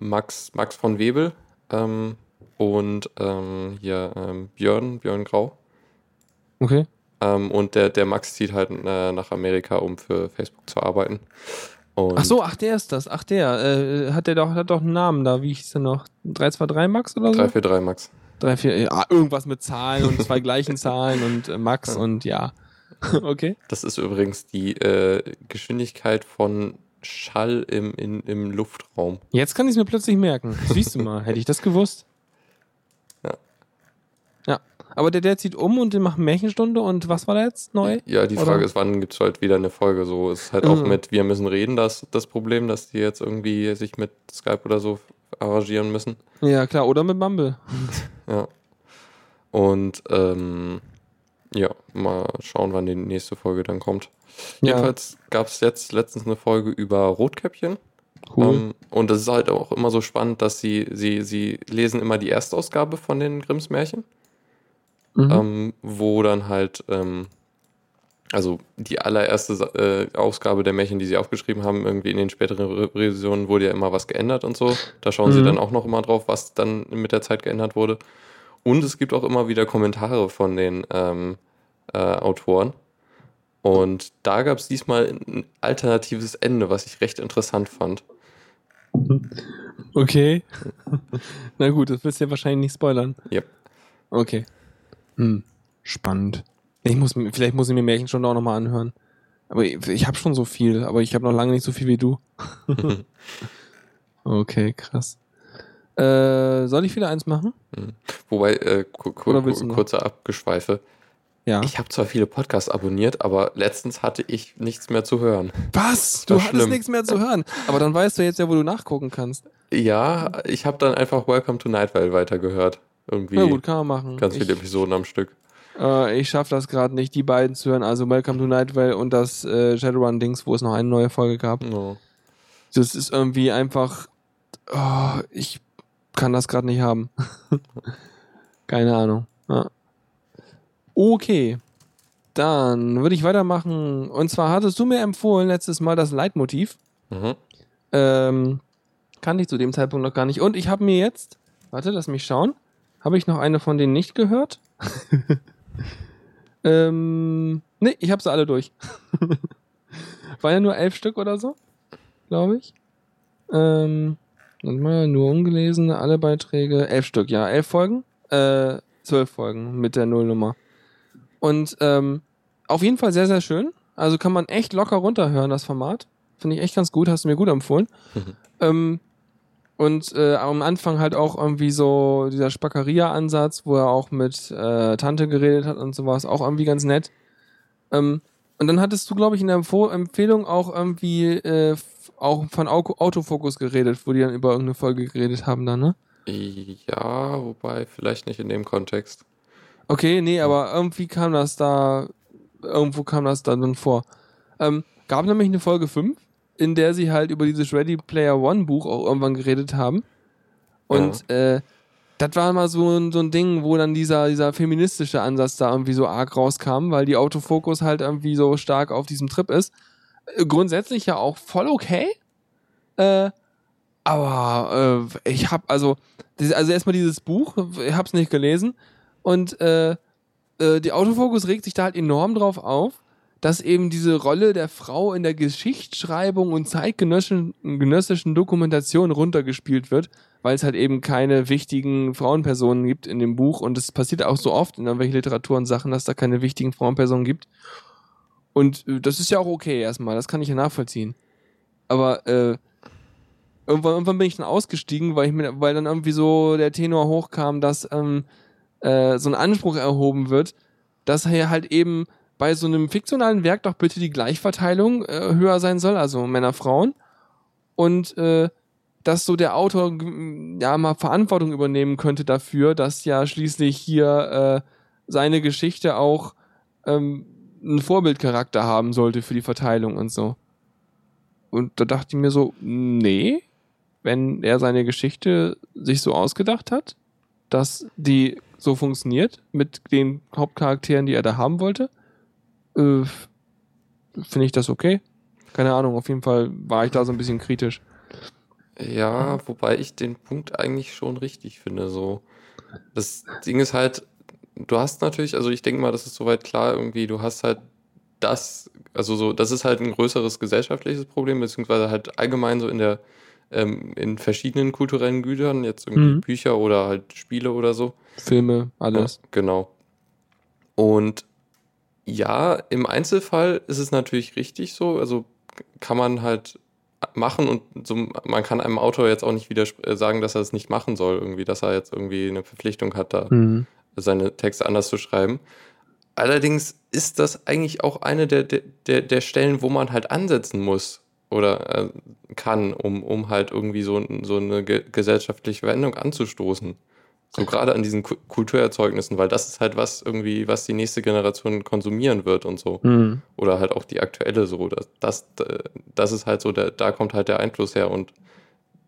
Max, Max von Webel ähm, und ähm, hier ähm, Björn, Björn Grau. Okay. Ähm, und der, der Max zieht halt äh, nach Amerika, um für Facebook zu arbeiten. Und Ach so, ach der ist das. Ach der. Äh, hat der doch, hat doch einen Namen da. Wie hieß der noch? 323 Max oder so? 343 Max. 3, 4, ja, irgendwas mit Zahlen und zwei gleichen Zahlen und äh, Max und ja. *laughs* okay. Das ist übrigens die äh, Geschwindigkeit von Schall im, in, im Luftraum. Jetzt kann ich es mir plötzlich merken. Siehst du mal, hätte ich das gewusst. Ja. Ja. Aber der, der zieht um und der macht Märchenstunde und was war da jetzt neu? Ja, die Oder? Frage ist, wann gibt es halt wieder eine Folge? So ist halt auch Mhm. mit Wir müssen reden, das das Problem, dass die jetzt irgendwie sich mit Skype oder so arrangieren müssen. Ja, klar. Oder mit Mumble. *laughs* Ja. Und ähm, ja, mal schauen, wann die nächste Folge dann kommt. Ja. Jedenfalls gab es jetzt letztens eine Folge über Rotkäppchen. Cool. Ähm, und das ist halt auch immer so spannend, dass sie, sie, sie lesen immer die Erstausgabe von den Grimms Märchen, Mhm. ähm, wo dann halt, ähm, also die allererste äh, Ausgabe der Märchen, die sie aufgeschrieben haben, irgendwie in den späteren Re Revisionen wurde ja immer was geändert und so. Da schauen sie Mhm. dann auch noch immer drauf, was dann mit der Zeit geändert wurde. Und es gibt auch immer wieder Kommentare von den ähm, äh, Autoren. Und da gab es diesmal ein alternatives Ende, was ich recht interessant fand. *laughs* Okay. *laughs* Na gut, das willst du ja wahrscheinlich nicht spoilern. Yep. Okay. Hm. Spannend. Ich muss, vielleicht muss ich mir Märchenstunde auch nochmal anhören. Aber ich, ich habe schon so viel, aber ich habe noch lange nicht so viel wie du. *laughs* okay, krass. Äh, soll ich wieder eins machen? Wobei, äh, ku kurzer Abgeschweife. Ja. Ich habe zwar viele Podcasts abonniert, aber letztens hatte ich nichts mehr zu hören. Was? Du hattest schlimm. nichts mehr zu hören. Aber dann weißt du jetzt ja, wo du nachgucken kannst. Ja, ich habe dann einfach Welcome to Night Vale weitergehört. Irgendwie Na gut, kann man machen. ganz viele ich, Episoden am Stück. Äh, ich schaffe das gerade nicht, die beiden zu hören. Also Welcome to Night Vale und das äh, Shadowrun-Dings, wo es noch eine neue Folge gab. No. Das ist irgendwie einfach. Oh, ich kann das gerade nicht haben. *laughs* Keine Ahnung. Ja. Okay. Dann würde ich weitermachen. Und zwar hattest du mir empfohlen letztes Mal das Leitmotiv. Mhm. Ähm, kannte ich zu dem Zeitpunkt noch gar nicht. Und ich habe mir jetzt, warte, lass mich schauen. Habe ich noch eine von denen nicht gehört? *laughs* ähm, nee, ich habe sie alle durch. *laughs* War ja nur elf Stück oder so, glaube ich. Ähm, mal, nur ungelesene, alle Beiträge. Elf Stück, ja, elf Folgen. Äh, zwölf Folgen mit der Nullnummer. Und ähm, auf jeden Fall sehr, sehr schön. Also kann man echt locker runterhören, das Format. Finde ich echt ganz gut, hast du mir gut empfohlen. ähm, und äh, am Anfang halt auch irgendwie so dieser Spackeria-Ansatz, wo er auch mit äh, Tante geredet hat und sowas, auch irgendwie ganz nett. Ähm, und dann hattest du, glaube ich, in der Empfo Empfehlung auch irgendwie äh, auch von Au Autofokus geredet, wo die dann über irgendeine Folge geredet haben dann, ne? Ja, wobei vielleicht nicht in dem Kontext. Okay, nee, aber irgendwie kam das da, irgendwo kam das da dann vor. Ähm, gab nämlich eine Folge 5, in der sie halt über dieses Ready Player One Buch auch irgendwann geredet haben. Und äh, das war mal so ein, so ein Ding, wo dann dieser, dieser feministische Ansatz da irgendwie so arg rauskam, weil die Autofokus halt irgendwie so stark auf diesem Trip ist. Äh, grundsätzlich ja auch voll okay. Äh, aber äh, ich hab also, also erstmal dieses Buch, ich hab's nicht gelesen. Und äh, äh, die Autofokus regt sich da halt enorm drauf auf, dass eben diese Rolle der Frau in der Geschichtsschreibung und zeitgenössischen genössischen Dokumentation runtergespielt wird, weil es halt eben keine wichtigen Frauenpersonen gibt in dem Buch. Und es passiert auch so oft in irgendwelchen Literatur und Sachen, dass da keine wichtigen Frauenpersonen gibt. Und äh, das ist ja auch okay erstmal, das kann ich ja nachvollziehen. Aber äh, irgendwann, irgendwann bin ich dann ausgestiegen, weil ich mir, weil dann irgendwie so der Tenor hochkam, dass ähm, äh, so ein Anspruch erhoben wird, dass hier halt eben bei so einem fiktionalen Werk doch bitte die Gleichverteilung äh, höher sein soll, also Männer, Frauen. Und äh, dass so der Autor ja mal Verantwortung übernehmen könnte dafür, dass ja schließlich hier äh, seine Geschichte auch ähm, einen Vorbildcharakter haben sollte für die Verteilung und so. Und da dachte ich mir so, nee, wenn er seine Geschichte sich so ausgedacht hat, dass die so funktioniert mit den Hauptcharakteren, die er da haben wollte, äh, finde ich das okay. Keine Ahnung, auf jeden Fall war ich da so ein bisschen kritisch. Ja, wobei ich den Punkt eigentlich schon richtig finde. So, das Ding ist halt, du hast natürlich, also ich denke mal, das ist soweit klar irgendwie, du hast halt das, also so, das ist halt ein größeres gesellschaftliches Problem, beziehungsweise halt allgemein so in der, ähm, in verschiedenen kulturellen Gütern, jetzt irgendwie Mhm. Bücher oder halt Spiele oder so. Filme, alles. Ja, genau. Und ja, im Einzelfall ist es natürlich richtig so, also kann man halt machen und so, man kann einem Autor jetzt auch nicht wieder sagen, dass er es nicht machen soll, irgendwie, dass er jetzt irgendwie eine Verpflichtung hat, da Mhm. seine Texte anders zu schreiben. Allerdings ist das eigentlich auch eine der, der, der Stellen, wo man halt ansetzen muss oder äh, kann, um, um halt irgendwie so, so eine ge gesellschaftliche Wendung anzustoßen. So gerade an diesen Ku- Kulturerzeugnissen, weil das ist halt was irgendwie, was die nächste Generation konsumieren wird und so. Mhm. Oder halt auch die aktuelle so. Das, das, äh, das ist halt so, der, da kommt halt der Einfluss her und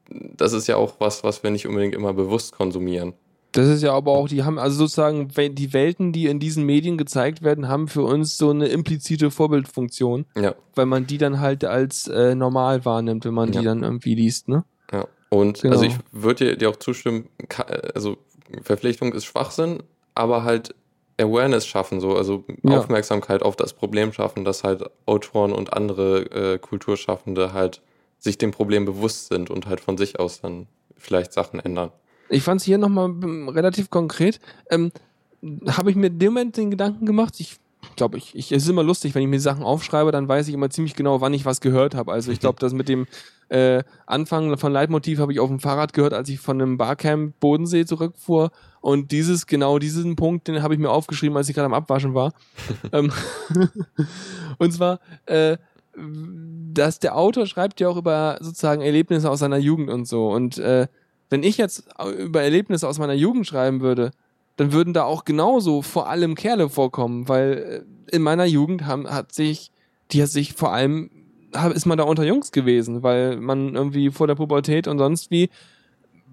das ist ja auch was, was wir nicht unbedingt immer bewusst konsumieren. Das ist ja aber auch, die haben, also sozusagen, die Welten, die in diesen Medien gezeigt werden, haben für uns so eine implizite Vorbildfunktion, Ja. weil man die dann halt als äh, normal wahrnimmt, wenn man Ja. die dann irgendwie liest, ne? Ja, und Genau. also ich würde dir, dir auch zustimmen, also Verpflichtung ist Schwachsinn, aber halt Awareness schaffen, so, also Ja. Aufmerksamkeit auf das Problem schaffen, dass halt Autoren und andere äh, Kulturschaffende halt sich dem Problem bewusst sind und halt von sich aus dann vielleicht Sachen ändern. Ich fand es hier nochmal relativ konkret. Ähm, Habe ich mir in dem Moment den Gedanken gemacht, ich glaube, ich, ich, es ist immer lustig, wenn ich mir Sachen aufschreibe, dann weiß ich immer ziemlich genau, wann ich was gehört habe. Also ich glaube, *laughs* das mit dem äh, Anfang von Leitmotiv habe ich auf dem Fahrrad gehört, als ich von einem Barcamp Bodensee zurückfuhr. Und dieses, genau diesen Punkt, den habe ich mir aufgeschrieben, als ich gerade am Abwaschen war. *laughs* ähm, *laughs* und zwar, äh, dass der Autor schreibt ja auch über sozusagen Erlebnisse aus seiner Jugend und so. Und äh, wenn ich jetzt über Erlebnisse aus meiner Jugend schreiben würde, dann würden da auch genauso vor allem Kerle vorkommen, weil äh, in meiner Jugend haben, hat sich, die hat sich vor allem, ist man da unter Jungs gewesen, weil man irgendwie vor der Pubertät und sonst wie,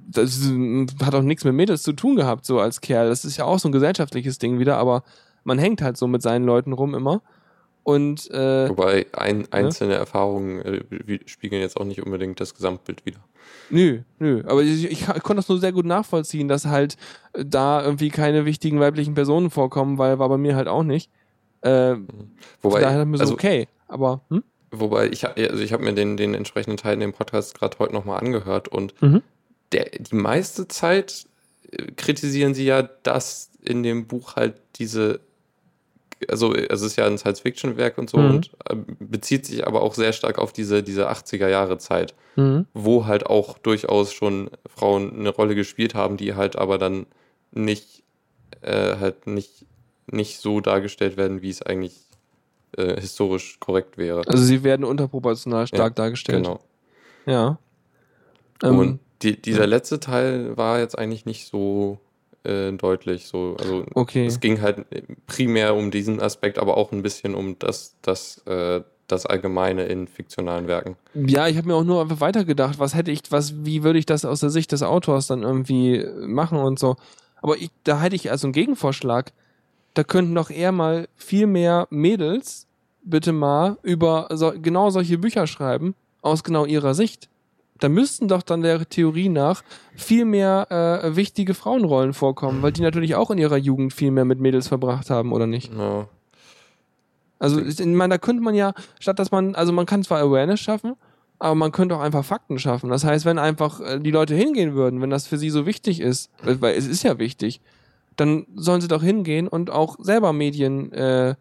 das äh, hat auch nichts mit Mädels zu tun gehabt, so als Kerl. Das ist ja auch so ein gesellschaftliches Ding wieder, aber man hängt halt so mit seinen Leuten rum immer. Und äh, Wobei ein, einzelne Erfahrungen äh, spiegeln jetzt auch nicht unbedingt das Gesamtbild wider. Nö, nö. Aber ich, ich, ich konnte das nur sehr gut nachvollziehen, dass halt äh, da irgendwie keine wichtigen weiblichen Personen vorkommen, weil war bei mir halt auch nicht. Äh, Wobei, daher hat mir so also, okay. Aber hm? wobei ich, also ich habe mir den, den entsprechenden Teil in dem Podcast gerade heute nochmal angehört und Mhm. der, die meiste Zeit äh, kritisieren sie ja, dass in dem Buch halt diese, also es ist ja ein Science-Fiction-Werk und so Mhm. und äh, bezieht sich aber auch sehr stark auf diese, diese 80er-Jahre-Zeit, Mhm. wo halt auch durchaus schon Frauen eine Rolle gespielt haben, die halt aber dann nicht, äh, halt nicht, nicht so dargestellt werden, wie es eigentlich äh, historisch korrekt wäre. Also sie werden unterproportional stark Ja, dargestellt. Genau. Ja. Ähm, und die, dieser letzte Teil war jetzt eigentlich nicht so äh, deutlich. So, also okay. es ging halt primär um diesen Aspekt, aber auch ein bisschen um das, das, äh, das Allgemeine in fiktionalen Werken. Ja, ich habe mir auch nur einfach weitergedacht, was hätte ich, was, wie würde ich das aus der Sicht des Autors dann irgendwie machen und so. Aber ich, da hätte ich also einen Gegenvorschlag. Da könnten doch eher mal viel mehr Mädels bitte mal über so, genau solche Bücher schreiben, aus genau ihrer Sicht. Da müssten doch dann der Theorie nach viel mehr äh, wichtige Frauenrollen vorkommen, weil die natürlich auch in ihrer Jugend viel mehr mit Mädels verbracht haben, oder nicht? Ja, Also ich meine, da könnte man ja, statt dass man, also man kann zwar Awareness schaffen, aber man könnte auch einfach Fakten schaffen. Das heißt, wenn einfach äh, die Leute hingehen würden, wenn das für sie so wichtig ist, weil weil es ist ja wichtig, dann sollen sie doch hingehen und auch selber Medien äh,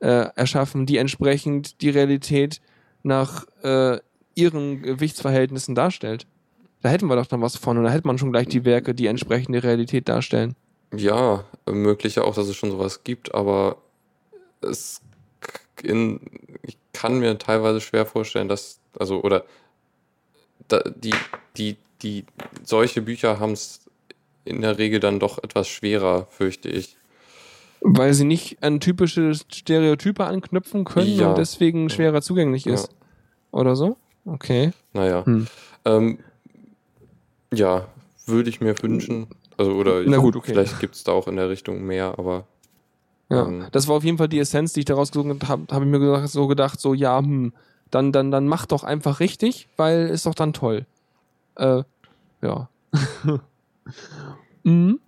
äh, erschaffen, die entsprechend die Realität nach äh, ihren Gewichtsverhältnissen darstellt. Da hätten wir doch dann was von und da hätte man schon gleich die Werke, die entsprechende Realität darstellen. ja möglich ja auch, dass es schon sowas gibt, aber es in, ich kann mir teilweise schwer vorstellen, dass, also, oder da, die, die, die, solche Bücher haben es in der Regel dann doch etwas schwerer, fürchte ich. Weil sie nicht an typische Stereotype anknüpfen können Ja. und deswegen schwerer zugänglich Ja. ist. Oder so? Okay. Naja. Hm. Ähm, ja, würde ich mir wünschen. Also, oder Na gut, okay. vielleicht gibt es da auch in der Richtung mehr, aber Ja, Ähm. das war auf jeden Fall die Essenz, die ich daraus gesucht habe, habe ich mir gesagt, so gedacht, so ja, hm, dann, dann, dann mach doch einfach richtig, weil ist doch dann toll. Äh, ja. *laughs* mhm.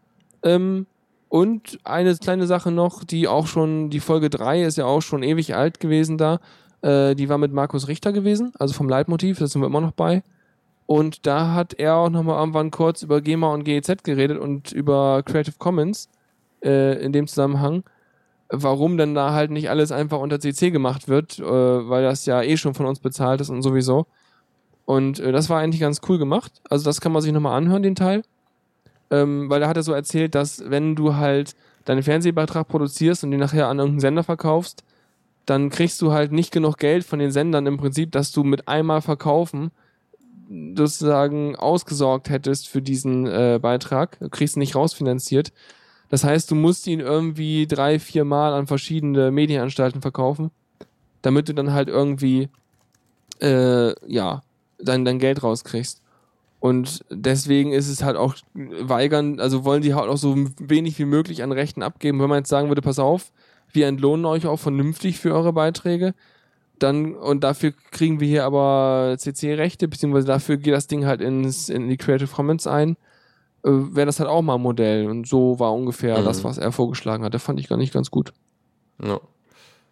ähm, und eine kleine Sache noch, die auch schon, die Folge 3 ist ja auch schon ewig alt gewesen da. Äh, die war mit Markus Richter gewesen, also vom Leitmotiv, da sind wir immer noch bei. Und da hat er auch nochmal irgendwann kurz über GEMA und GEZ geredet und über Creative Commons äh, in dem Zusammenhang warum denn da halt nicht alles einfach unter CC gemacht wird, äh, weil das ja eh schon von uns bezahlt ist und sowieso. Und äh, das war eigentlich ganz cool gemacht. Also das kann man sich nochmal anhören, den Teil. Ähm, weil da hat er so erzählt, dass wenn du halt deinen Fernsehbeitrag produzierst und den nachher an irgendeinen Sender verkaufst, dann kriegst du halt nicht genug Geld von den Sendern im Prinzip, dass du mit einmal verkaufen sozusagen ausgesorgt hättest für diesen äh, Beitrag. Du kriegst nicht rausfinanziert. Das heißt, du musst ihn irgendwie drei, vier Mal an verschiedene Medienanstalten verkaufen, damit du dann halt irgendwie, äh, ja, dein, dein Geld rauskriegst. Und deswegen ist es halt auch weigern, also wollen die halt auch so wenig wie möglich an Rechten abgeben. Wenn man jetzt sagen würde, pass auf, wir entlohnen euch auch vernünftig für eure Beiträge, dann, und dafür kriegen wir hier aber CC-Rechte, beziehungsweise dafür geht das Ding halt ins, in die Creative Commons ein äh, wäre das halt auch mal ein Modell. Und so war ungefähr Mhm. das, was er vorgeschlagen hat. Das fand ich gar nicht ganz gut. ja.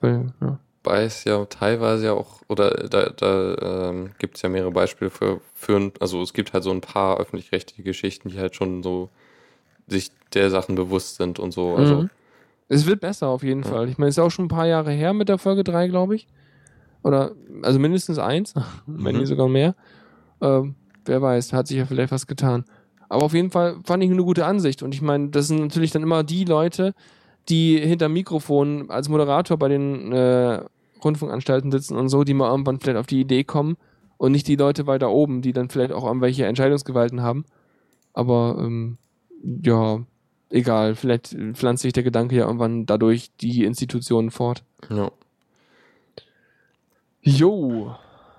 Weil, ja. Wobei es ja teilweise ja auch, oder da, da ähm, gibt es ja mehrere Beispiele für, für, also es gibt halt so ein paar öffentlich-rechtliche Geschichten, die halt schon so sich der Sachen bewusst sind und so. Also, Mhm. Es wird besser auf jeden. Fall. Ich meine, es ist auch schon ein paar Jahre her mit der Folge 3, glaube ich. Oder, also mindestens eins, *laughs* wenn Mhm. nicht sogar mehr. Ähm, wer weiß, hat sich ja vielleicht was getan. Aber auf jeden Fall fand ich eine gute Ansicht. Und ich meine, das sind natürlich dann immer die Leute, die hinter Mikrofon als Moderator bei den äh, Rundfunkanstalten sitzen und so, die mal irgendwann vielleicht auf die Idee kommen und nicht die Leute weiter oben, die dann vielleicht auch irgendwelche Entscheidungsgewalten haben. Aber ähm, ja, egal, vielleicht pflanzt sich der Gedanke ja irgendwann dadurch die Institutionen fort. ja. Jo,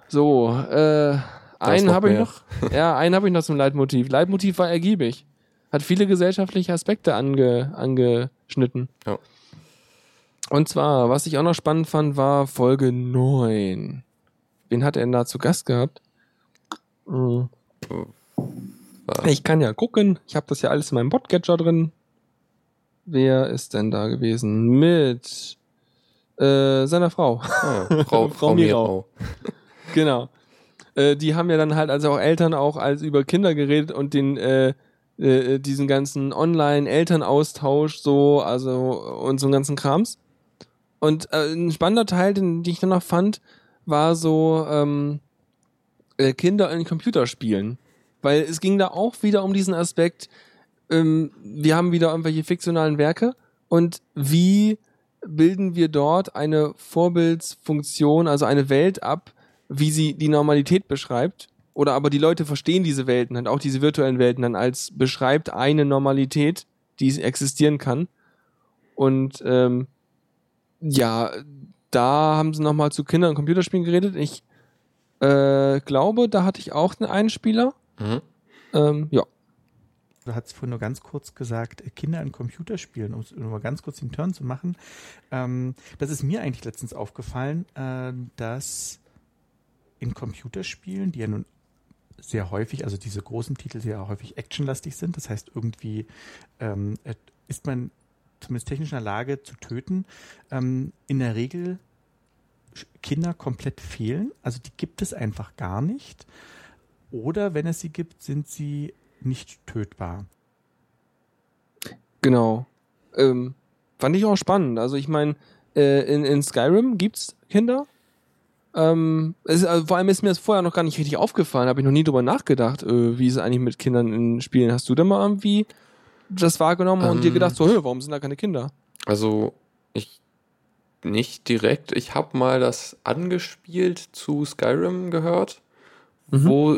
so, äh, einen habe ich noch. Ja, einen habe ich noch zum Leitmotiv. Leitmotiv war ergiebig. Hat viele gesellschaftliche Aspekte ange, angeschnitten. Ja. Und zwar, was ich auch noch spannend fand, war Folge 9. Wen hat er denn da zu Gast gehabt? Hm. War- Ich kann ja gucken. Ich habe das ja alles in meinem Podcatcher drin. Wer ist denn da gewesen? Mit äh, seiner Frau. Ah. *laughs* Frau, Frau Frau Mirau. *laughs* Genau. Äh, die haben ja dann halt als auch Eltern auch als über Kinder geredet und den äh, äh, diesen ganzen Online-Elternaustausch so, also und so einen ganzen Krams. Und äh, ein spannender Teil, den, den ich dann noch fand, war so ähm, äh, Kinder in Computerspielen. Weil es ging da auch wieder um diesen Aspekt, ähm, wir haben wieder irgendwelche fiktionalen Werke und wie bilden wir dort eine Vorbildsfunktion, also eine Welt ab, wie sie die Normalität beschreibt. Oder aber die Leute verstehen diese Welten, halt auch diese virtuellen Welten dann als beschreibt eine Normalität, die existieren kann. Und ähm, ja, da haben sie nochmal zu Kinder- und Computerspielen geredet. Ich äh, glaube, da hatte ich auch einen Einspieler. Mhm. Ähm, ja. Du hast vorhin nur ganz kurz gesagt, äh, Kinder in Computerspielen, um es nur mal ganz kurz den Turn zu machen. Ähm, das ist mir eigentlich letztens aufgefallen, äh, dass in Computerspielen, die ja nun sehr häufig, also diese großen Titel sehr häufig actionlastig sind, das heißt irgendwie ähm, äh, ist man zumindest technisch in der Lage zu töten, ähm, in der Regel Kinder komplett fehlen, also die gibt es einfach gar nicht. Oder wenn es sie gibt, sind sie nicht tötbar. Genau. Ähm, fand ich auch spannend. Also ich meine, äh, in, in Skyrim gibt's Kinder. Ähm, es, ist- also vor allem ist mir das vorher noch gar nicht richtig aufgefallen, habe ich noch nie drüber nachgedacht, äh, wie ist es eigentlich mit Kindern in Spielen. Hast du da mal irgendwie das wahrgenommen und dir Ähm. gedacht, so, warum sind da keine Kinder? Also, ich nicht direkt. Ich habe mal das angespielt zu Skyrim gehört, Mhm. wo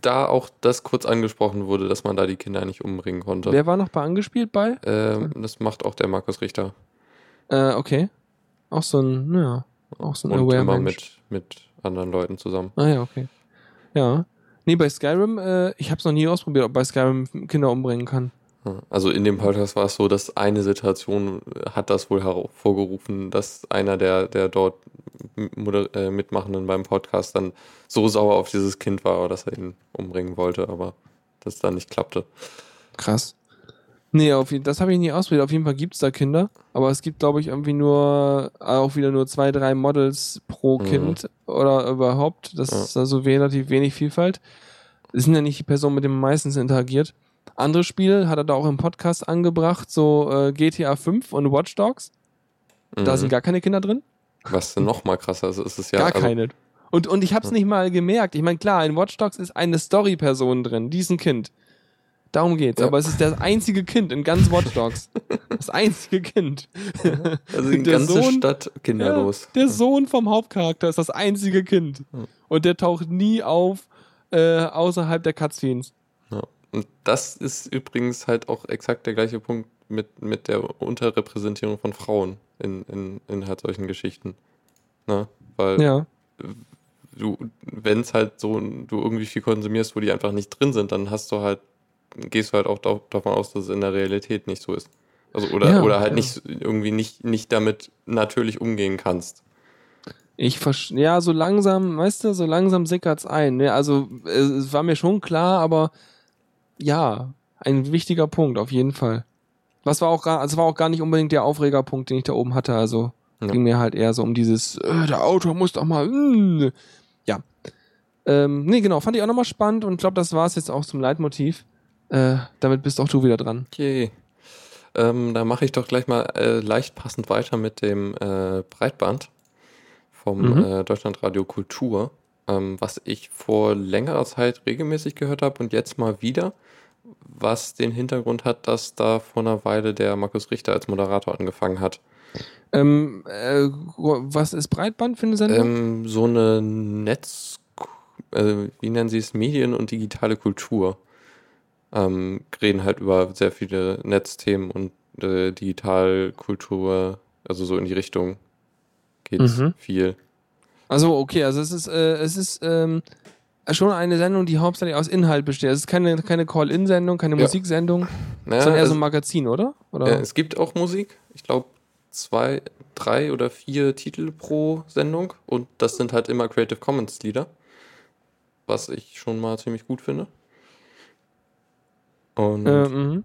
da auch das kurz angesprochen wurde, dass man da die Kinder nicht umbringen konnte. Wer war noch bei angespielt bei? Ähm, das macht auch der Markus Richter. Äh, okay. Auch so ein, ja, auch so ein Und immer Aware-Mensch. mit, mit anderen Leuten zusammen. Ah ja, okay. Ja. Nee, bei Skyrim, äh, ich habe es noch nie ausprobiert, ob bei Skyrim Kinder umbringen kann. Also in dem Podcast war es so, dass eine Situation hat das wohl hervorgerufen, dass einer der, der dort äh, Mitmachenden beim Podcast dann so sauer auf dieses Kind war, dass er ihn umbringen wollte, aber das dann nicht klappte. Krass. Nee, auf, das habe ich nie ausprobiert. Auf jeden Fall gibt es da Kinder, aber es gibt, glaube ich, irgendwie nur auch wieder nur zwei, drei Models pro mhm. Kind oder überhaupt. Das ja. ist also relativ wenig Vielfalt. Das sind ja nicht die Personen, mit denen man meistens interagiert. Andere Spiele hat er da auch im Podcast angebracht, so äh, GTA 5 und Watch Dogs. Mhm. Da sind gar keine Kinder drin. Was denn noch mal krasser ist, ist es ja. Gar also, keine. Und, und ich habe es nicht mal gemerkt. Ich meine, klar, in Watch Dogs ist eine Story-Person drin, die ist ein Kind. Darum geht's. Ja. Aber es ist das einzige Kind in ganz Watch Dogs. *laughs* Das einzige Kind. Also die ganze Sohn, Stadt kinderlos. Ja, der Sohn vom Hauptcharakter ist das einzige Kind. Und der taucht nie auf äh, außerhalb der Cutscenes. Und das ist übrigens halt auch exakt der gleiche Punkt mit, mit der Unterrepräsentierung von Frauen in, in, in halt solchen Geschichten. Ne? Weil ja. du, wenn es halt so, du irgendwie viel konsumierst, wo die einfach nicht drin sind, dann hast du halt, gehst du halt auch davon aus, dass es in der Realität nicht so ist. Also oder, ja, oder halt ja. nicht irgendwie nicht, nicht damit natürlich umgehen kannst. Ich verstehe, ja, so langsam, weißt du, so langsam sickert's ein. Ne? Also es war mir schon klar, aber ja, ein wichtiger Punkt, auf jeden Fall. Was war auch gar, also war auch gar nicht unbedingt der Aufregerpunkt, den ich da oben hatte. Also ja. ging mir halt eher so um dieses, äh, der Autor muss doch mal, mh. ja. Ähm, nee, genau, fand ich auch nochmal spannend und glaube, das war es jetzt auch zum Leitmotiv. Äh, damit bist auch du wieder dran. Okay. Ähm, da mache ich doch gleich mal äh, leicht passend weiter mit dem äh, Breitband vom mhm. äh, Deutschlandradio Kultur, ähm, was ich vor längerer Zeit regelmäßig gehört habe und jetzt mal wieder, was den Hintergrund hat, dass da vor einer Weile der Markus Richter als Moderator angefangen hat. Ähm, äh, was ist Breitband für eine Sendung? Ähm, so eine Netz, äh, wie nennen sie es, Medien und digitale Kultur. Ähm, reden halt über sehr viele Netzthemen und äh, Digitalkultur, also so in die Richtung geht's mhm. viel. Also okay, also es ist, äh, es ist ähm, schon eine Sendung, die hauptsächlich aus Inhalt besteht. Es ist keine, keine Call-In-Sendung, keine ja. Musiksendung, naja, sondern eher so ein Magazin, oder? oder? Äh, es gibt auch Musik. Ich glaube, zwei, drei oder vier Titel pro Sendung und das sind halt immer Creative Commons Lieder, was ich schon mal ziemlich gut finde. Und äh, mhm.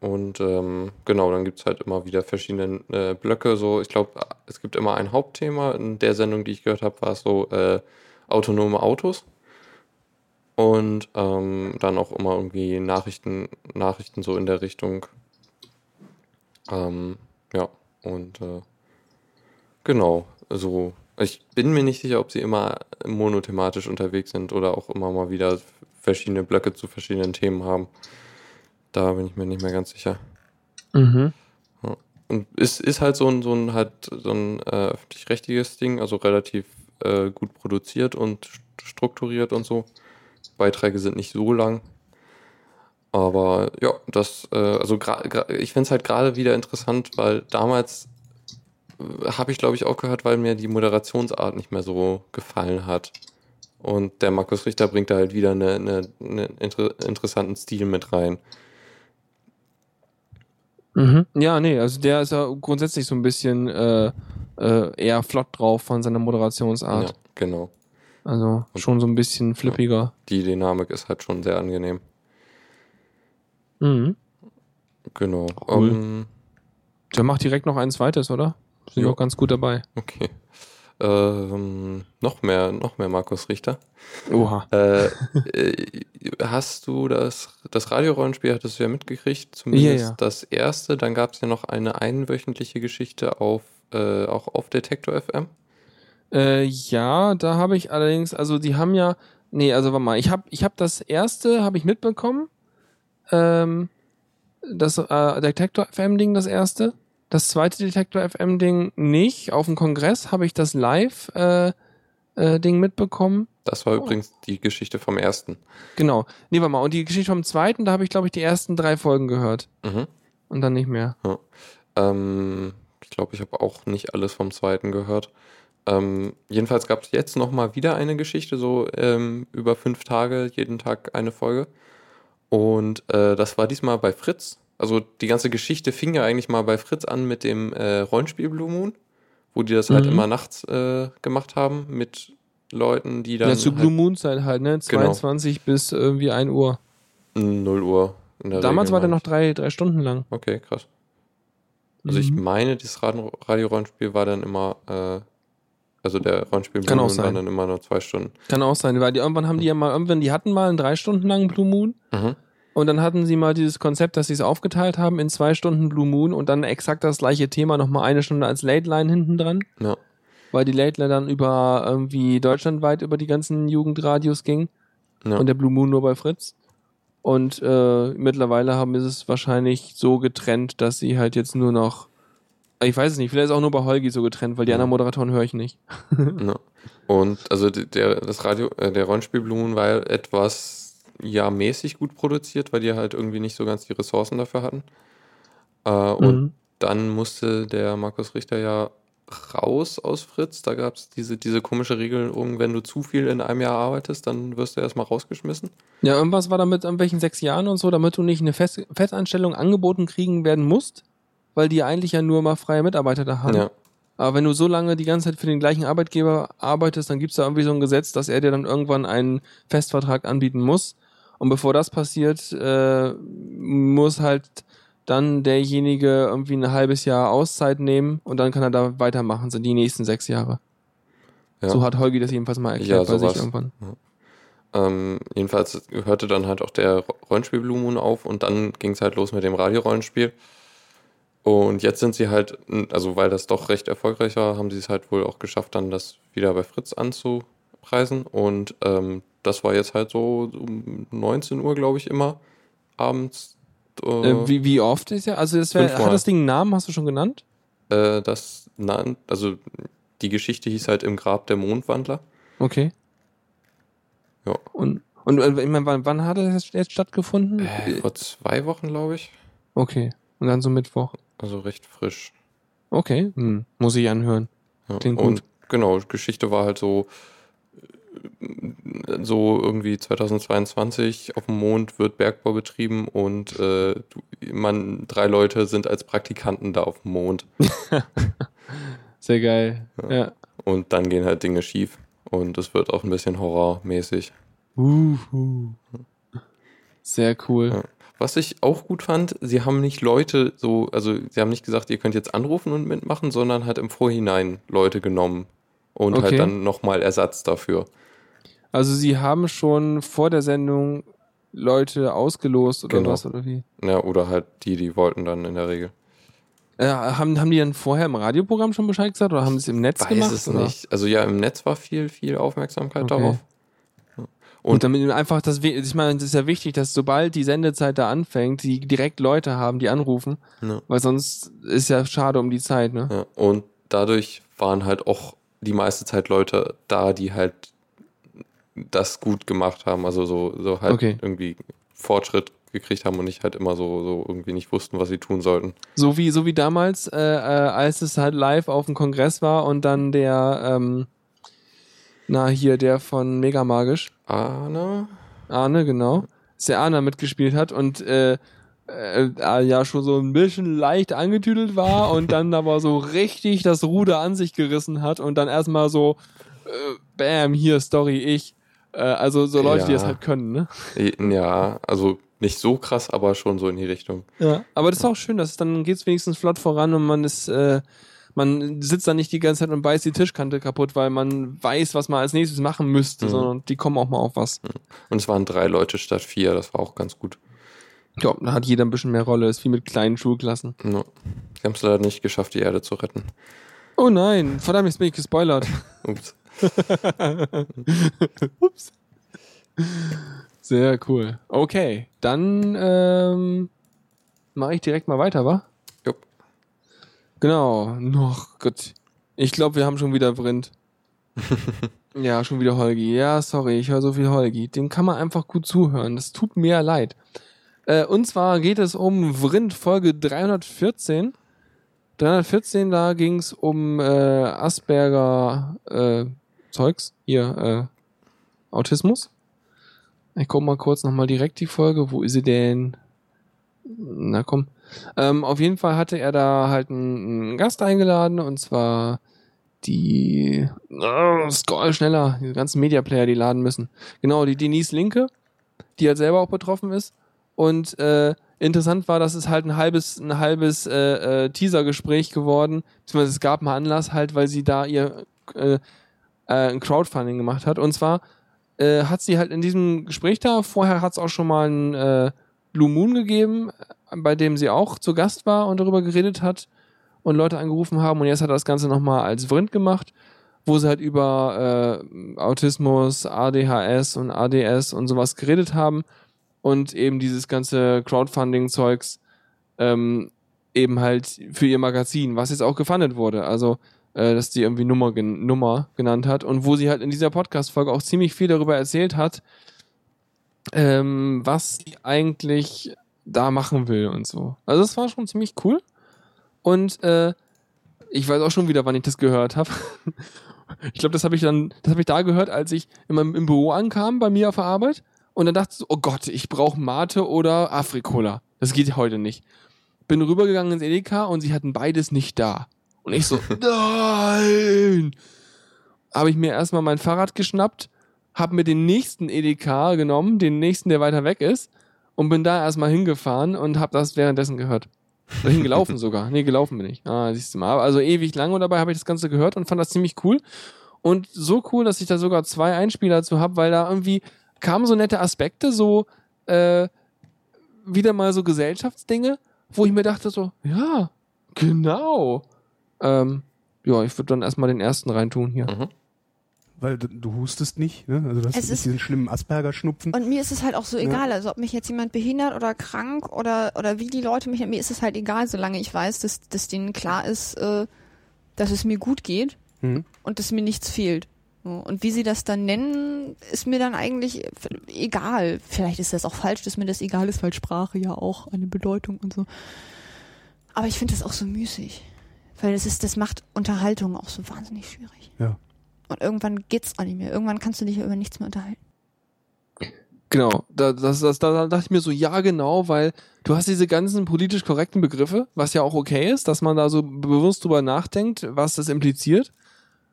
Und ähm, genau, dann gibt es halt immer wieder verschiedene äh, Blöcke. So, ich glaube, es gibt immer ein Hauptthema. In der Sendung, die ich gehört habe, war es so äh, autonome Autos. Und ähm, dann auch immer irgendwie Nachrichten, Nachrichten so in der Richtung. Ähm, ja, und äh, genau, so. Ich bin mir nicht sicher, ob sie immer monothematisch unterwegs sind oder auch immer mal wieder verschiedene Blöcke zu verschiedenen Themen haben. Da bin ich mir nicht mehr ganz sicher. Mhm. Und es ist halt so ein, so ein, halt so ein äh, öffentlich-rechtliches Ding, also relativ äh, gut produziert und strukturiert und so. Beiträge sind nicht so lang. Aber ja, das, äh, also ich finde es halt gerade wieder interessant, weil damals äh, habe ich, glaube ich, auch gehört, weil mir die Moderationsart nicht mehr so gefallen hat. Und der Markus Richter bringt da halt wieder einen eine, eine inter interessanten Stil mit rein. Mhm. Ja, nee, also der ist ja grundsätzlich so ein bisschen äh, äh, eher flott drauf von seiner Moderationsart. Ja, genau. Also schon so ein bisschen flippiger. Die Dynamik ist halt schon sehr angenehm. Mhm. Genau. Cool. Um, ähm, der macht direkt noch ein zweites, oder? Sind jo. auch ganz gut dabei. Okay. Ähm, noch mehr, noch mehr Markus Richter. Oha. Äh, äh, hast du das, das Radiorollenspiel hattest du ja mitgekriegt, zumindest ja, ja. das erste. Dann gab es ja noch eine einwöchentliche Geschichte auf, äh, auch auf Detektor FM. Äh, ja, da habe ich allerdings, also die haben ja, nee, also warte mal, ich habe ich hab das erste, habe ich mitbekommen. Ähm, das äh, Detektor FM-Ding, das erste. Das zweite Detektor FM-Ding nicht. Auf dem Kongress habe ich das Live-Ding äh, äh, mitbekommen. Das war oh. übrigens die Geschichte vom ersten. Genau. Nee, warte mal. Und die Geschichte vom zweiten, da habe ich, glaube ich, die ersten drei Folgen gehört. Mhm. Und dann nicht mehr. Ja. Ähm, ich glaube, ich habe auch nicht alles vom zweiten gehört. Ähm, jedenfalls gab es jetzt nochmal wieder eine Geschichte, so ähm, über fünf Tage, jeden Tag eine Folge. Und äh, das war diesmal bei Fritz. Also die ganze Geschichte fing ja eigentlich mal bei Fritz an mit dem äh, Rollenspiel Blue Moon, wo die das halt Mhm. immer nachts äh, gemacht haben mit Leuten, die dann Ja, zu halt Blue Moon Zeit halt, ne? Genau. 22 bis irgendwie 1 Uhr. 0 Uhr. Damals Regel, war der meine noch drei, drei Stunden lang. ich. Okay, krass. Also ich Mhm. meine, dieses Radio- Radio-Rollenspiel war dann immer, äh, also der Rollenspiel Blue Moon war dann immer nur zwei Stunden. Kann auch sein, weil die irgendwann haben die ja mal, irgendwann, die hatten mal einen drei Stunden langen Blue Moon Mhm. Und dann hatten sie mal dieses Konzept, dass sie es aufgeteilt haben in zwei Stunden Blue Moon und dann exakt das gleiche Thema nochmal eine Stunde als Late Line hinten dran, Ja. weil die Late Line dann über irgendwie deutschlandweit über die ganzen Jugendradios ging Ja. und der Blue Moon nur bei Fritz. Und äh, mittlerweile haben sie es wahrscheinlich so getrennt, dass sie halt jetzt nur noch ich weiß es nicht, vielleicht ist auch nur bei Holgi so getrennt, weil die Ja. anderen Moderatoren höre ich nicht. *laughs* Ja. Und also der, das Radio, äh, der Rollenspiel Blue Moon war etwas ja mäßig gut produziert, weil die halt irgendwie nicht so ganz die Ressourcen dafür hatten. Äh, und Mhm. dann musste der Markus Richter ja raus aus Fritz. Da gab es diese, diese komische Regelung, wenn du zu viel in einem Jahr arbeitest, dann wirst du erstmal rausgeschmissen. Ja, irgendwas war damit an welchen sechs Jahren und so, damit du nicht eine Fest Festanstellung angeboten kriegen werden musst, weil die eigentlich ja nur mal freie Mitarbeiter da haben. Ja, Aber wenn du so lange die ganze Zeit für den gleichen Arbeitgeber arbeitest, dann gibt's da irgendwie so ein Gesetz, dass er dir dann irgendwann einen Festvertrag anbieten muss. Und bevor das passiert, äh, muss halt dann derjenige irgendwie ein halbes Jahr Auszeit nehmen und dann kann er da weitermachen, sind die nächsten sechs Jahre. ja. So hat Holgi das jedenfalls mal erklärt Ja, bei sich irgendwann. Ähm, jedenfalls hörte dann halt auch der Rollenspiel Blue Moon auf und dann ging es halt los mit dem Radio-Rollenspiel. Und jetzt sind sie halt, also weil das doch recht erfolgreich war, haben sie es halt wohl auch geschafft, dann das wieder bei Fritz anzupreisen. Und ähm, das war jetzt halt so um 19 Uhr, glaube ich, immer abends. Äh, Äh, wie, wie oft ist er? Also das wär, hat das Ding einen Namen, hast du schon genannt? äh, das, na, also die Geschichte hieß halt im Grab der Mondwandler. Okay. Ja. Und, und äh, ich meine, wann, wann hat das jetzt stattgefunden? Äh, vor zwei Wochen, glaube ich. Okay. Und dann so Mittwoch. Also recht frisch. Okay. Hm. Muss ich anhören. Ja, Klingt und gut. genau, Geschichte war halt so, so irgendwie 2022 auf dem Mond wird Bergbau betrieben und äh, man, drei Leute sind als Praktikanten da auf dem Mond. *laughs* Sehr geil. Ja. Ja. Und dann gehen halt Dinge schief und es wird auch ein bisschen horrormäßig. Uhu. Sehr cool. Ja. Was ich auch gut fand, sie haben nicht Leute so, also sie haben nicht gesagt, ihr könnt jetzt anrufen und mitmachen, sondern halt im Vorhinein Leute genommen und Okay. halt dann nochmal Ersatz dafür. Also sie haben schon vor der Sendung Leute ausgelost oder Genau. was oder wie? Ja, oder halt die, die wollten dann in der Regel. Äh, haben, haben die dann vorher im Radioprogramm schon Bescheid gesagt oder haben sie es im Netz Weiß gemacht? es oder? nicht. Also ja, im Netz war viel, viel Aufmerksamkeit Okay. darauf. Und, Und- damit einfach das, ich meine, es ist ja wichtig, dass sobald die Sendezeit da anfängt, die direkt Leute haben, die anrufen, Ja. weil sonst ist ja schade um die Zeit, ne? Ja, und dadurch waren halt auch die meiste Zeit Leute da, die halt das gut gemacht haben, also so, so halt Okay. irgendwie Fortschritt gekriegt haben und nicht halt immer so, so irgendwie nicht wussten, was sie tun sollten. So wie, so wie damals, äh, äh, als es halt live auf dem Kongress war und dann der, ähm, na hier, der von Mega Magisch, Arne? Arne, genau, dass der Arne mitgespielt hat und äh, äh, äh, ja schon so ein bisschen leicht angetüdelt war und dann *laughs* aber so richtig das Ruder an sich gerissen hat und dann erstmal so, äh, bam, hier Story, ich. Äh, also so Leute, die Ja. das halt können, ne? Ja, also nicht so krass, aber schon so in die Richtung. Ja. Aber das ist auch schön, dass es dann geht's wenigstens flott voran und man ist, äh, man sitzt da nicht die ganze Zeit und beißt die Tischkante kaputt, weil man weiß, was man als nächstes machen müsste, Mhm. sondern die kommen auch mal auf was. Und es waren drei Leute statt vier, das war auch ganz gut. Ja, da hat jeder ein bisschen mehr Rolle, ist wie mit kleinen Schulklassen. Ja. Sie haben es leider nicht geschafft, die Erde zu retten. Oh nein, verdammt, jetzt bin ich gespoilert. *laughs* Ups. *laughs* Ups. Sehr cool. Okay, dann ähm, mache ich direkt mal weiter, wa? Jupp. Genau. Noch Gott. Ich glaube, wir haben schon wieder Vrind. *laughs* ja, schon wieder Holgi. Ja, sorry, ich höre so viel Holgi. Dem kann man einfach gut zuhören. Das tut mir leid. Äh, und zwar geht es um Vrind Folge 314. 314, da ging es um äh, Asperger äh, Zeugs. Hier, äh, Autismus. Ich guck mal kurz nochmal direkt die Folge. Wo ist sie denn? Na komm. Ähm, auf jeden Fall hatte er da halt einen, Gast eingeladen und zwar die oh, scroll schneller, die ganzen Media Player, die laden müssen. Genau, die Denise Linke, die halt selber auch betroffen ist. Und äh, interessant war, dass es halt ein halbes, ein halbes äh, äh, Teaser-Gespräch geworden, beziehungsweise es gab einen Anlass halt, weil sie da ihr äh, äh, ein Crowdfunding gemacht hat. Und zwar äh, hat sie halt in diesem Gespräch da, vorher hat es auch schon mal ein äh, Blue Moon gegeben, bei dem sie auch zu Gast war und darüber geredet hat und Leute angerufen haben. Und jetzt hat er das Ganze nochmal als Vrind gemacht, wo sie halt über Autismus, ADHS und ADS und sowas geredet haben und eben dieses ganze Crowdfunding-Zeugs ähm, eben halt für ihr Magazin, was jetzt auch gefundet wurde. Also, äh, dass die irgendwie Nummer, gen Nummer genannt hat und wo sie halt in dieser Podcast-Folge auch ziemlich viel darüber erzählt hat, ähm, was sie eigentlich da machen will und so. Also das war schon ziemlich cool. Und äh, ich weiß auch schon wieder, wann ich das gehört habe. *laughs* ich glaube, das habe ich dann, das habe ich da gehört, als ich in meinem, im Büro ankam bei mir auf der Arbeit. Und dann dachte ich so, oh Gott, ich brauche Mate oder Afrikola. Das geht heute nicht. Bin rübergegangen ins Edeka und sie hatten beides nicht da. Und ich so, *laughs* nein! Habe ich mir erstmal mein Fahrrad geschnappt, habe mir den nächsten Edeka genommen, den nächsten, der weiter weg ist, und bin da erstmal hingefahren und habe das währenddessen gehört. Oder hingelaufen *laughs* sogar. Nee, gelaufen bin ich. Ah, siehst du mal. Also ewig lang und dabei habe ich das Ganze gehört und fand das ziemlich cool. Und so cool, dass ich da sogar zwei Einspieler dazu habe, weil da irgendwie kamen so nette Aspekte, so äh, wieder mal so Gesellschaftsdinge, wo ich mir dachte so, ja, genau. Ähm, ja, ich würde dann erstmal den ersten reintun hier. Mhm. Weil du, hustest nicht, ne? Also du hast Es nicht ist- diesen schlimmen Asperger-Schnupfen. Und mir ist es halt auch so egal, also ob mich jetzt jemand behindert oder krank oder, oder wie die Leute mich, mir ist es halt egal, solange ich weiß, dass, dass denen klar ist, äh, dass es mir gut geht Mhm. und dass mir nichts fehlt. Und wie sie das dann nennen, ist mir dann eigentlich egal. Vielleicht ist das auch falsch, dass mir das egal ist, weil Sprache ja auch eine Bedeutung und so. Aber ich finde das auch so müßig. Weil das ist, das macht Unterhaltung auch so wahnsinnig schwierig. Ja. Und irgendwann geht's auch nicht mehr. Irgendwann kannst du dich ja über nichts mehr unterhalten. Genau, da, das, das, da dachte ich mir so, ja genau, weil du hast diese ganzen politisch korrekten Begriffe, was ja auch okay ist, dass man da so bewusst drüber nachdenkt, was das impliziert.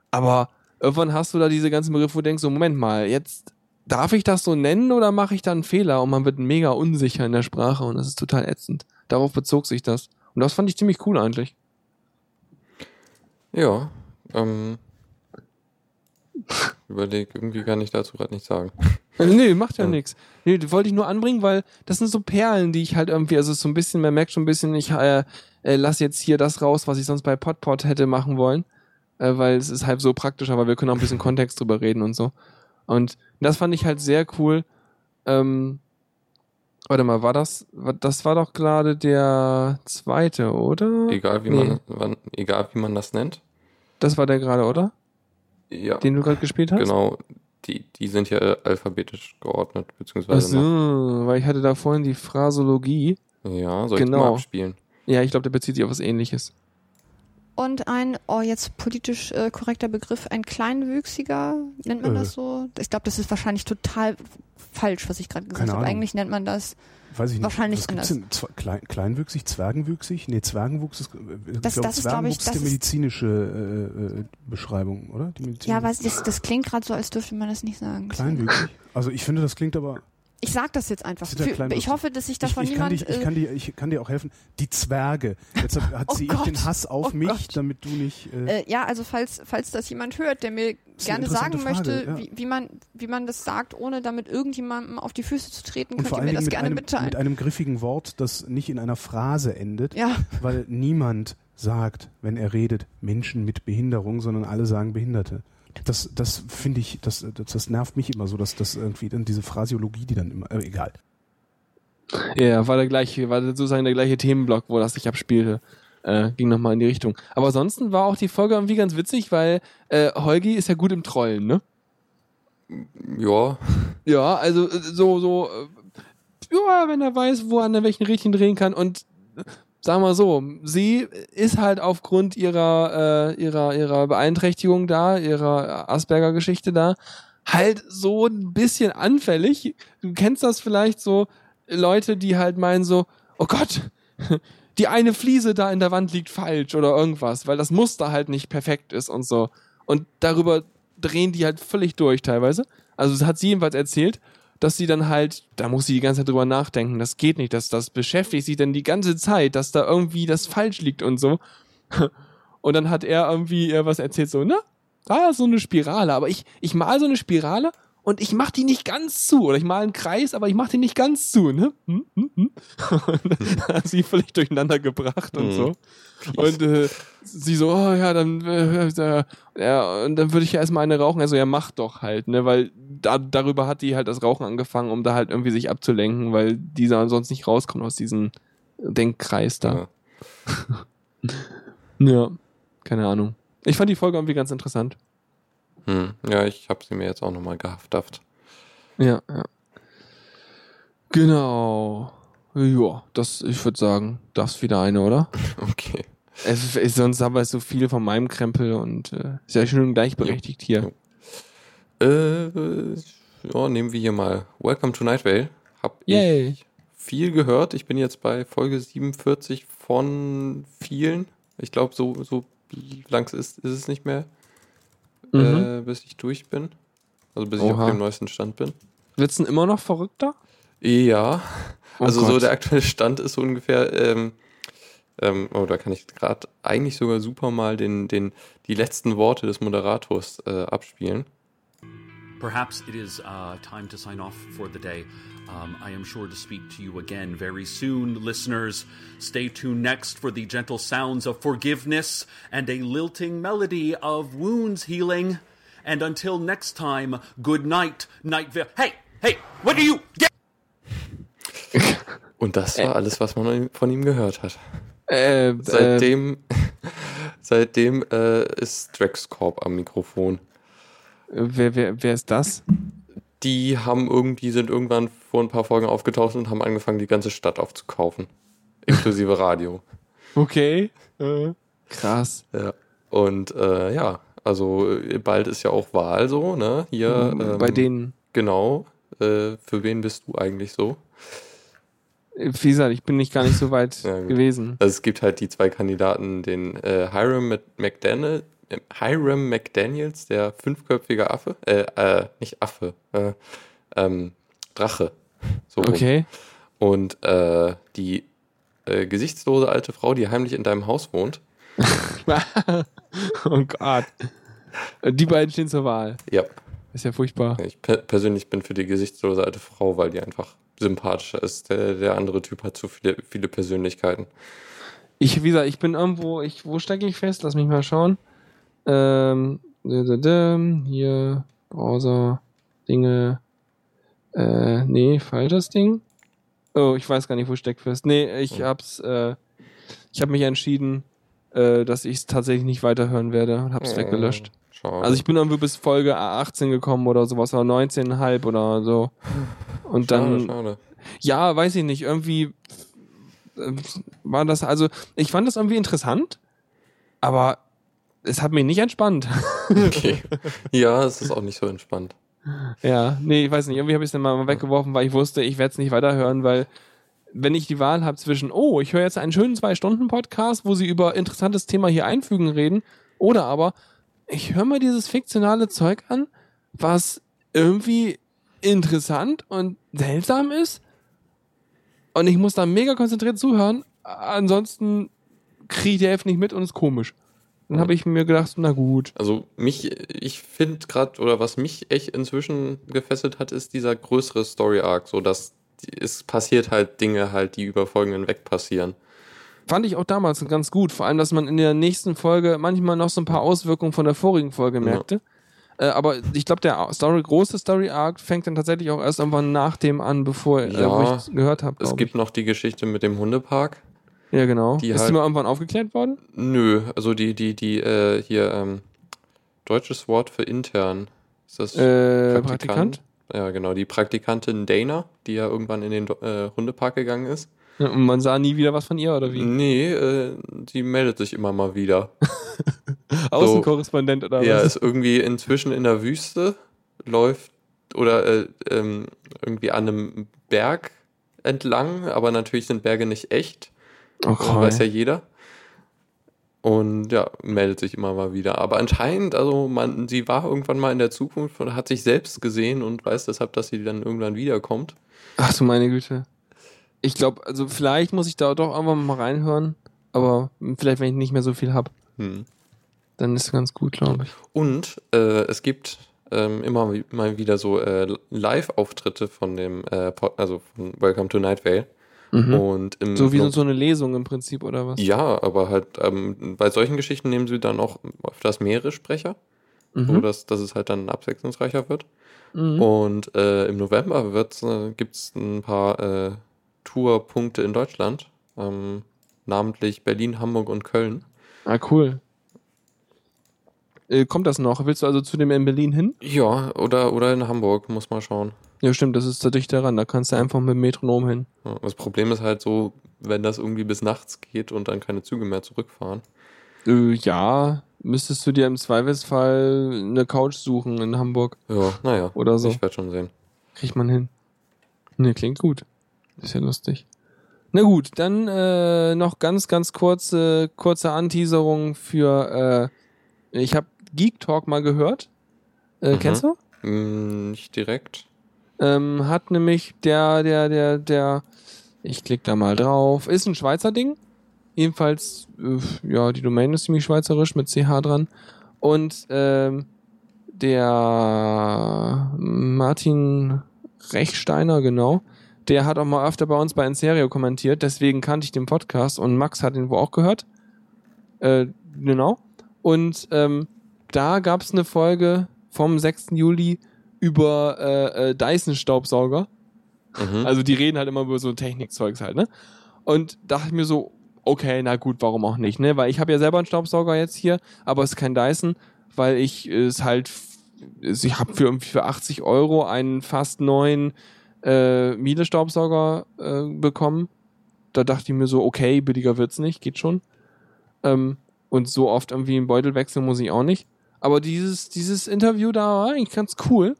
Aber irgendwann hast du da diese ganzen Begriffe, wo du denkst, so Moment mal, jetzt darf ich das so nennen oder mache ich da einen Fehler? Und man wird mega unsicher in der Sprache und das ist total ätzend. Darauf bezog sich das. Und das fand ich ziemlich cool eigentlich. Ja, ähm, *laughs* überleg, irgendwie kann ich dazu gerade nichts sagen. Äh, Nee, macht ja Ja. nichts. Nee, das wollte ich nur anbringen, weil das sind so Perlen, die ich halt irgendwie, also so ein bisschen, man merkt schon ein bisschen, ich äh, äh, lasse jetzt hier das raus, was ich sonst bei Podpod hätte machen wollen, äh, weil es ist halt so praktisch, aber wir können auch ein bisschen Kontext drüber reden und so. Und das fand ich halt sehr cool. Ähm, warte mal, war das, das war doch gerade der zweite, oder? Egal wie Nee. man, wann, egal wie man das nennt. Das war der gerade, oder? Ja, Den du gerade gespielt hast? genau. Die, die sind ja alphabetisch geordnet, Ach beziehungsweise nach, so, weil ich hatte da vorhin die Phrasologie. ja, soll ich Genau. mal abspielen? Ja, ich glaube, der bezieht sich auf was ähnliches. Und ein, oh, jetzt politisch äh, korrekter Begriff, ein Kleinwüchsiger, nennt man Äh. das so? Ich glaube, das ist wahrscheinlich total falsch, was ich gerade gesagt habe. Eigentlich nennt man das, Weiß ich nicht. Wahrscheinlich Was anders. denn? Klein, kleinwüchsig, zwergenwüchsig? Nee, Zwergenwuchs ist, äh, ich Das- glaub, das ist, glaub ich, das die ist- medizinische äh, äh, Beschreibung, oder? Ja, was, das, das klingt gerade so, als dürfte man das nicht sagen. Kleinwüchsig? Also ich finde, das klingt aber... Ich sag das jetzt einfach. Ja Kleinwüchsig. ich hoffe, dass sich Ich, davon ich, kann niemand... dich, ich, äh, kann dir, ich kann dir auch helfen. Die Zwerge. Jetzt hat, *laughs* Oh sie ich Gott. den Hass auf Oh mich, Gott. damit du nicht... Äh, Äh, ja, also falls, falls das jemand hört, der mir gerne sagen interessante möchte, Frage, ja. wie, wie, man, wie man das sagt, ohne damit irgendjemandem auf die Füße zu treten, und könnt vor ihr mir das gerne einem, mitteilen. mit einem griffigen Wort, das nicht in einer Phrase endet. ja, Weil niemand sagt, wenn er redet, Menschen mit Behinderung, sondern alle sagen Behinderte. Das, das finde ich, das, das, das nervt mich immer so, dass das irgendwie dann diese Phrasiologie, die dann immer, äh, egal. Ja, war der gleiche, war sozusagen der gleiche Themenblock, wo das sich abspielte. Äh, ging nochmal in die Richtung. Aber ansonsten war auch die Folge irgendwie ganz witzig, weil äh, Holgi ist ja gut im Trollen, ne? Ja, Ja, also äh, so, so, äh, ja, wenn er weiß, wo er an welchen Rädchen drehen kann und sagen wir so, sie ist halt aufgrund ihrer, äh, ihrer, ihrer Beeinträchtigung da, ihrer Asperger-Geschichte da, halt so ein bisschen anfällig. Du kennst das vielleicht so, Leute, die halt meinen so, oh Gott, *laughs* die eine Fliese da in der Wand liegt falsch oder irgendwas, weil das Muster halt nicht perfekt ist und so. Und darüber drehen die halt völlig durch teilweise. Also das hat sie jedenfalls erzählt, dass sie dann halt, da muss sie die ganze Zeit drüber nachdenken, das geht nicht, das, das beschäftigt sie dann die ganze Zeit, dass da irgendwie das falsch liegt und so. *laughs* Und dann hat er irgendwie ihr was erzählt, so, ne? Da ist so eine Spirale, aber ich, ich mal so eine Spirale und ich mach die nicht ganz zu. Oder ich mal einen Kreis, aber ich mach die nicht ganz zu, ne? Hm, hm, hm. *laughs* Und dann hat sie völlig durcheinander gebracht und Mhm. so. Und äh, sie so, oh ja, dann, äh, äh, ja, und dann würde ich ja erstmal eine rauchen. Also ja, mach doch halt, ne? Weil da, darüber hat die halt das Rauchen angefangen, um da halt irgendwie sich abzulenken, weil dieser sonst nicht rauskommt aus diesem Denkkreis da. Ja. *laughs* Ja, keine Ahnung. Ich fand die Folge irgendwie ganz interessant. Hm. ja, ich habe sie mir jetzt auch nochmal gehaftaft. Ja, ja. Genau. Ja, das, ich würde sagen, das ist wieder eine, oder? *laughs* Okay. Es ist, sonst haben wir so viel von meinem Krempel und äh, ist ja schön gleichberechtigt hier. Äh, ja, nehmen wir hier mal Welcome to Night Vale. Hab Yay. ich viel gehört. Ich bin jetzt bei Folge 47 von vielen. Ich glaube, so, so lang ist, ist es nicht mehr, Mhm. äh, bis ich durch bin. Also bis ich Oha. auf dem neuesten Stand bin. Wird's denn immer noch verrückter? Ja, Oh also so Gott. der aktuelle Stand ist so ungefähr, ähm, ähm, oh, da kann ich gerade eigentlich sogar super mal den, den, die letzten Worte des Moderators äh, abspielen. Perhaps it is uh, time to sign off for the day. Um, I am sure to speak to you again very soon, listeners. Stay tuned next for the gentle sounds of forgiveness and a lilting melody of wounds healing. And until next time, good night, Night. Hey, hey, what are you? Get Und das war alles, was man von ihm gehört hat. Äh, äh, Seitdem, *laughs* seitdem äh, ist Drexcorp am Mikrofon. wer, wer, wer ist das? Die haben irgendwie, sind irgendwann vor ein paar Folgen aufgetaucht und haben angefangen, die ganze Stadt aufzukaufen. Inklusive *laughs* Radio. Okay. Äh, krass. Ja. Und äh, ja, also bald ist ja auch Wahl so, ne? Hier. ähm, Bei denen. Genau. Äh, für wen bist du eigentlich so? Wie gesagt, ich bin nicht gar nicht so weit *laughs* Ja, gewesen. Also es gibt halt die zwei Kandidaten, den äh, Hiram Mc- McDaniel, äh, Hiram McDaniels, der fünfköpfige Affe, äh, äh, nicht Affe, äh, ähm, Drache. So rum. Okay. Und äh, die äh, gesichtslose alte Frau, die heimlich in deinem Haus wohnt. *laughs* oh Gott. Die beiden stehen zur Wahl. Ja, Ist ja furchtbar. ich pe persönlich bin für die gesichtslose alte Frau, weil die einfach sympathischer ist. Der, der andere Typ hat zu viele, viele Persönlichkeiten. Ich, wie gesagt, ich bin irgendwo, ich, wo stecke ich fest? Lass mich mal schauen. Ähm, hier, Browser, Dinge. Äh, nee, falsches Ding. Oh, ich weiß gar nicht, wo ich steck fest. Nee, ich hab's, äh, ich habe mich entschieden, äh, dass ich es tatsächlich nicht weiterhören werde und hab's weggelöscht. Schade. Also ich bin irgendwie bis Folge 18 gekommen oder sowas, oder 19,5 oder so. Und dann, schade, schade. ja, weiß ich nicht, irgendwie äh, war das, also ich fand das irgendwie interessant, aber es hat mich nicht entspannt. *laughs* Okay. ja, es ist auch nicht so entspannt. ja, nee, ich weiß nicht, irgendwie habe ich es dann mal weggeworfen, weil ich wusste, ich werde es nicht weiterhören, weil wenn ich die Wahl habe zwischen, oh, ich höre jetzt einen schönen Zwei-Stunden-Podcast, wo sie über interessantes Thema hier einfügen reden, oder aber ich höre mir dieses fiktionale Zeug an, was irgendwie interessant und seltsam ist und ich muss da mega konzentriert zuhören, ansonsten kriege ich die Hälfte nicht mit und ist komisch. Dann habe ich mir gedacht, na gut. Also mich, ich finde gerade, oder was mich echt inzwischen gefesselt hat, ist dieser größere Story-Arc, so dass es passiert halt Dinge halt, die über Folgen hinweg passieren. Fand ich auch damals ganz gut. Vor allem, dass man in der nächsten Folge manchmal noch so ein paar Auswirkungen von der vorigen Folge merkte. Äh, aber ich glaube, der Story, große Story-Arc fängt dann tatsächlich auch erst irgendwann nach dem an, bevor äh, Ja, wo ich gehört habe. Es gibt noch die Geschichte mit dem Hundepark. Ja, genau. die ist halt- die mal irgendwann aufgeklärt worden? Nö, also die, die, die, äh, hier, ähm, deutsches Wort für intern. Ist das Äh, Praktikant? Ja, genau. Die Praktikantin Dana, die ja irgendwann in den äh, Hundepark gegangen ist. Ja, *laughs* und man sah nie wieder was von ihr, oder wie? Nee, äh, die meldet sich immer mal wieder. *laughs* Außenkorrespondent oder Ja, was? ist irgendwie inzwischen in der Wüste, läuft oder äh, ähm, irgendwie an einem Berg entlang, aber natürlich sind Berge nicht echt. Okay. Weiß ja jeder. Und ja, meldet sich immer mal wieder. Aber anscheinend, also man, sie war irgendwann mal in der Zukunft und hat sich selbst gesehen und weiß deshalb, dass sie dann irgendwann wiederkommt. Ach du meine Güte. Ich glaube, also vielleicht muss ich da doch irgendwann mal reinhören, aber vielleicht, wenn ich nicht mehr so viel habe, Hm. dann ist es ganz gut, glaube ich. Und äh, es gibt ähm, immer mal wieder so äh, Live-Auftritte von dem, äh, Pod, also von Welcome to Night Vale. Mhm. Und So wie No- so eine Lesung im Prinzip, oder was? Ja, aber halt ähm, bei solchen Geschichten nehmen sie dann auch öfters mehrere Sprecher, so Mhm. dass, dass es halt dann abwechslungsreicher wird. Mhm. Und äh, im November äh, gibt es ein paar äh, Tourpunkte in Deutschland, ähm, namentlich Berlin, Hamburg und Köln. Ah, cool. Äh, kommt das noch? Willst du also zu dem in Berlin hin? Ja, oder, oder in Hamburg, muss man schauen. Ja, stimmt, das ist da dicht daran. Da kannst du einfach mit dem Metronom hin. Ja, Das Problem ist halt so, wenn das irgendwie bis nachts geht und dann keine Züge mehr zurückfahren. Äh, ja, müsstest du dir im Zweifelsfall eine Couch suchen in Hamburg Ja, naja, oder so. ich werde schon sehen. Kriegt man hin. Ne, klingt gut. Ist ja lustig. Na gut, dann äh, noch ganz, ganz kurze, kurze Anteaserung für, äh, ich habe Geek Talk mal gehört. Äh, Mhm. Kennst du? Hm, nicht direkt. Ähm, hat nämlich der, der, der, der, ich klick da mal drauf, ist ein Schweizer Ding. Jedenfalls, äh, ja, die Domain ist ziemlich schweizerisch mit CH dran. Und ähm, der Martin Rechsteiner, genau, der hat auch mal öfter bei uns bei Enserio kommentiert, deswegen kannte ich den Podcast und Max hat ihn wohl auch gehört. Äh, genau. Und ähm, da gab es eine Folge vom 6. Juli über äh, äh, Dyson-Staubsauger. Mhm. Also die reden halt immer über so Technikzeugs halt, ne? Und dachte ich mir so, okay, na gut, warum auch nicht, ne? Weil ich habe ja selber einen Staubsauger jetzt hier, aber es ist kein Dyson, weil ich es halt, ich habe für irgendwie für 80 Euro einen fast neuen äh, Miele-Staubsauger äh, bekommen. Da dachte ich mir so, okay, billiger wird's nicht, geht schon. Ähm, und so oft irgendwie einen Beutel wechseln muss ich auch nicht. Aber dieses, dieses Interview da war eigentlich ganz cool,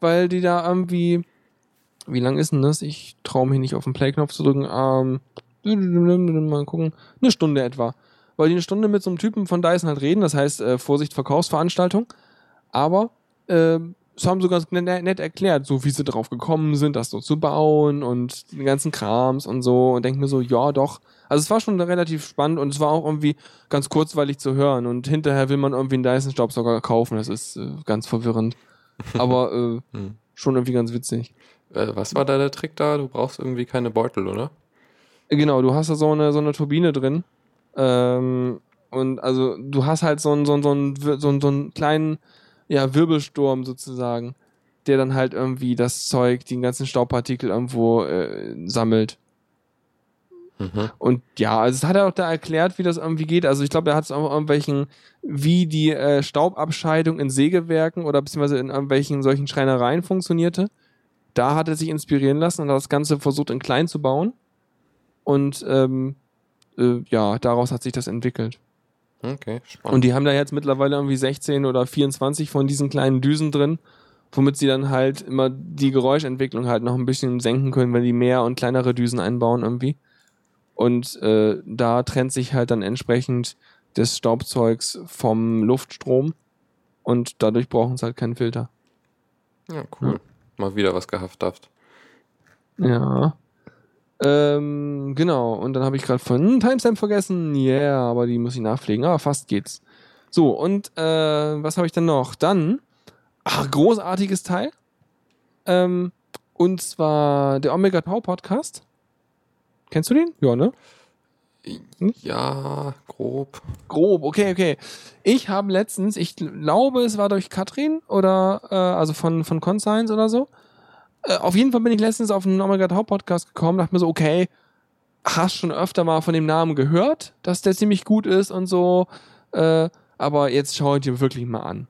weil die da irgendwie, wie lang ist denn das? Ich traue mich nicht auf den Play-Knopf zu drücken. Ähm, mal gucken, eine Stunde etwa. Weil die eine Stunde mit so einem Typen von Dyson halt reden, das heißt, äh, Vorsicht, Verkaufsveranstaltung. Aber äh, es haben so ganz nett, erklärt, so wie sie drauf gekommen sind, das so zu bauen und den ganzen Krams und so. Und denke mir so, ja doch. Also es war schon relativ spannend und es war auch irgendwie ganz kurzweilig zu hören. Und hinterher will man irgendwie einen Dyson-Staubsauger kaufen. Das ist äh, ganz verwirrend. *laughs* Aber äh, Hm. schon irgendwie ganz witzig. Äh, was war da der Trick da? Du brauchst irgendwie keine Beutel, oder? Genau, du hast da so eine, so eine Turbine drin. Ähm, und also du hast halt so einen, so einen, so einen, so einen, so einen kleinen ja, Wirbelsturm sozusagen, der dann halt irgendwie das Zeug, die ganzen Staubpartikel irgendwo äh, sammelt. Mhm. Und ja, also es hat er auch da erklärt, wie das irgendwie geht. Also ich glaube, er hat es auch irgendwelchen, wie die äh, Staubabscheidung in Sägewerken oder beziehungsweise in irgendwelchen solchen Schreinereien funktionierte. Da hat er sich inspirieren lassen und hat das Ganze versucht in klein zu bauen. Und ähm, äh, ja, daraus hat sich das entwickelt. Okay, spannend. Und die haben da jetzt mittlerweile irgendwie 16 oder 24 von diesen kleinen Düsen drin, womit sie dann halt immer die Geräuschentwicklung halt noch ein bisschen senken können, wenn die mehr und kleinere Düsen einbauen irgendwie. Und äh, da trennt sich halt dann entsprechend des Staubzeugs vom Luftstrom und dadurch brauchen sie halt keinen Filter. ja, cool. Mal wieder was gehaftaft. Ja. Ähm, genau. Und dann habe ich gerade von Timestamp vergessen. Yeah, aber die muss ich nachpflegen. Aber fast geht's. So, und äh, was habe ich dann noch? Dann, ach, großartiges Teil. Ähm, und zwar der Omega Tau Podcast. Kennst du den? Ja, ne? Ja, grob. Grob, okay, okay. Ich habe letztens, ich glaube, es war durch Katrin oder äh, also von, von Conscience oder so. Äh, auf jeden Fall bin ich letztens auf einen Omega Tau Podcast gekommen, dachte mir so, okay, hast schon öfter mal von dem Namen gehört, dass der ziemlich gut ist und so, äh, aber jetzt schau ich dir wirklich mal an.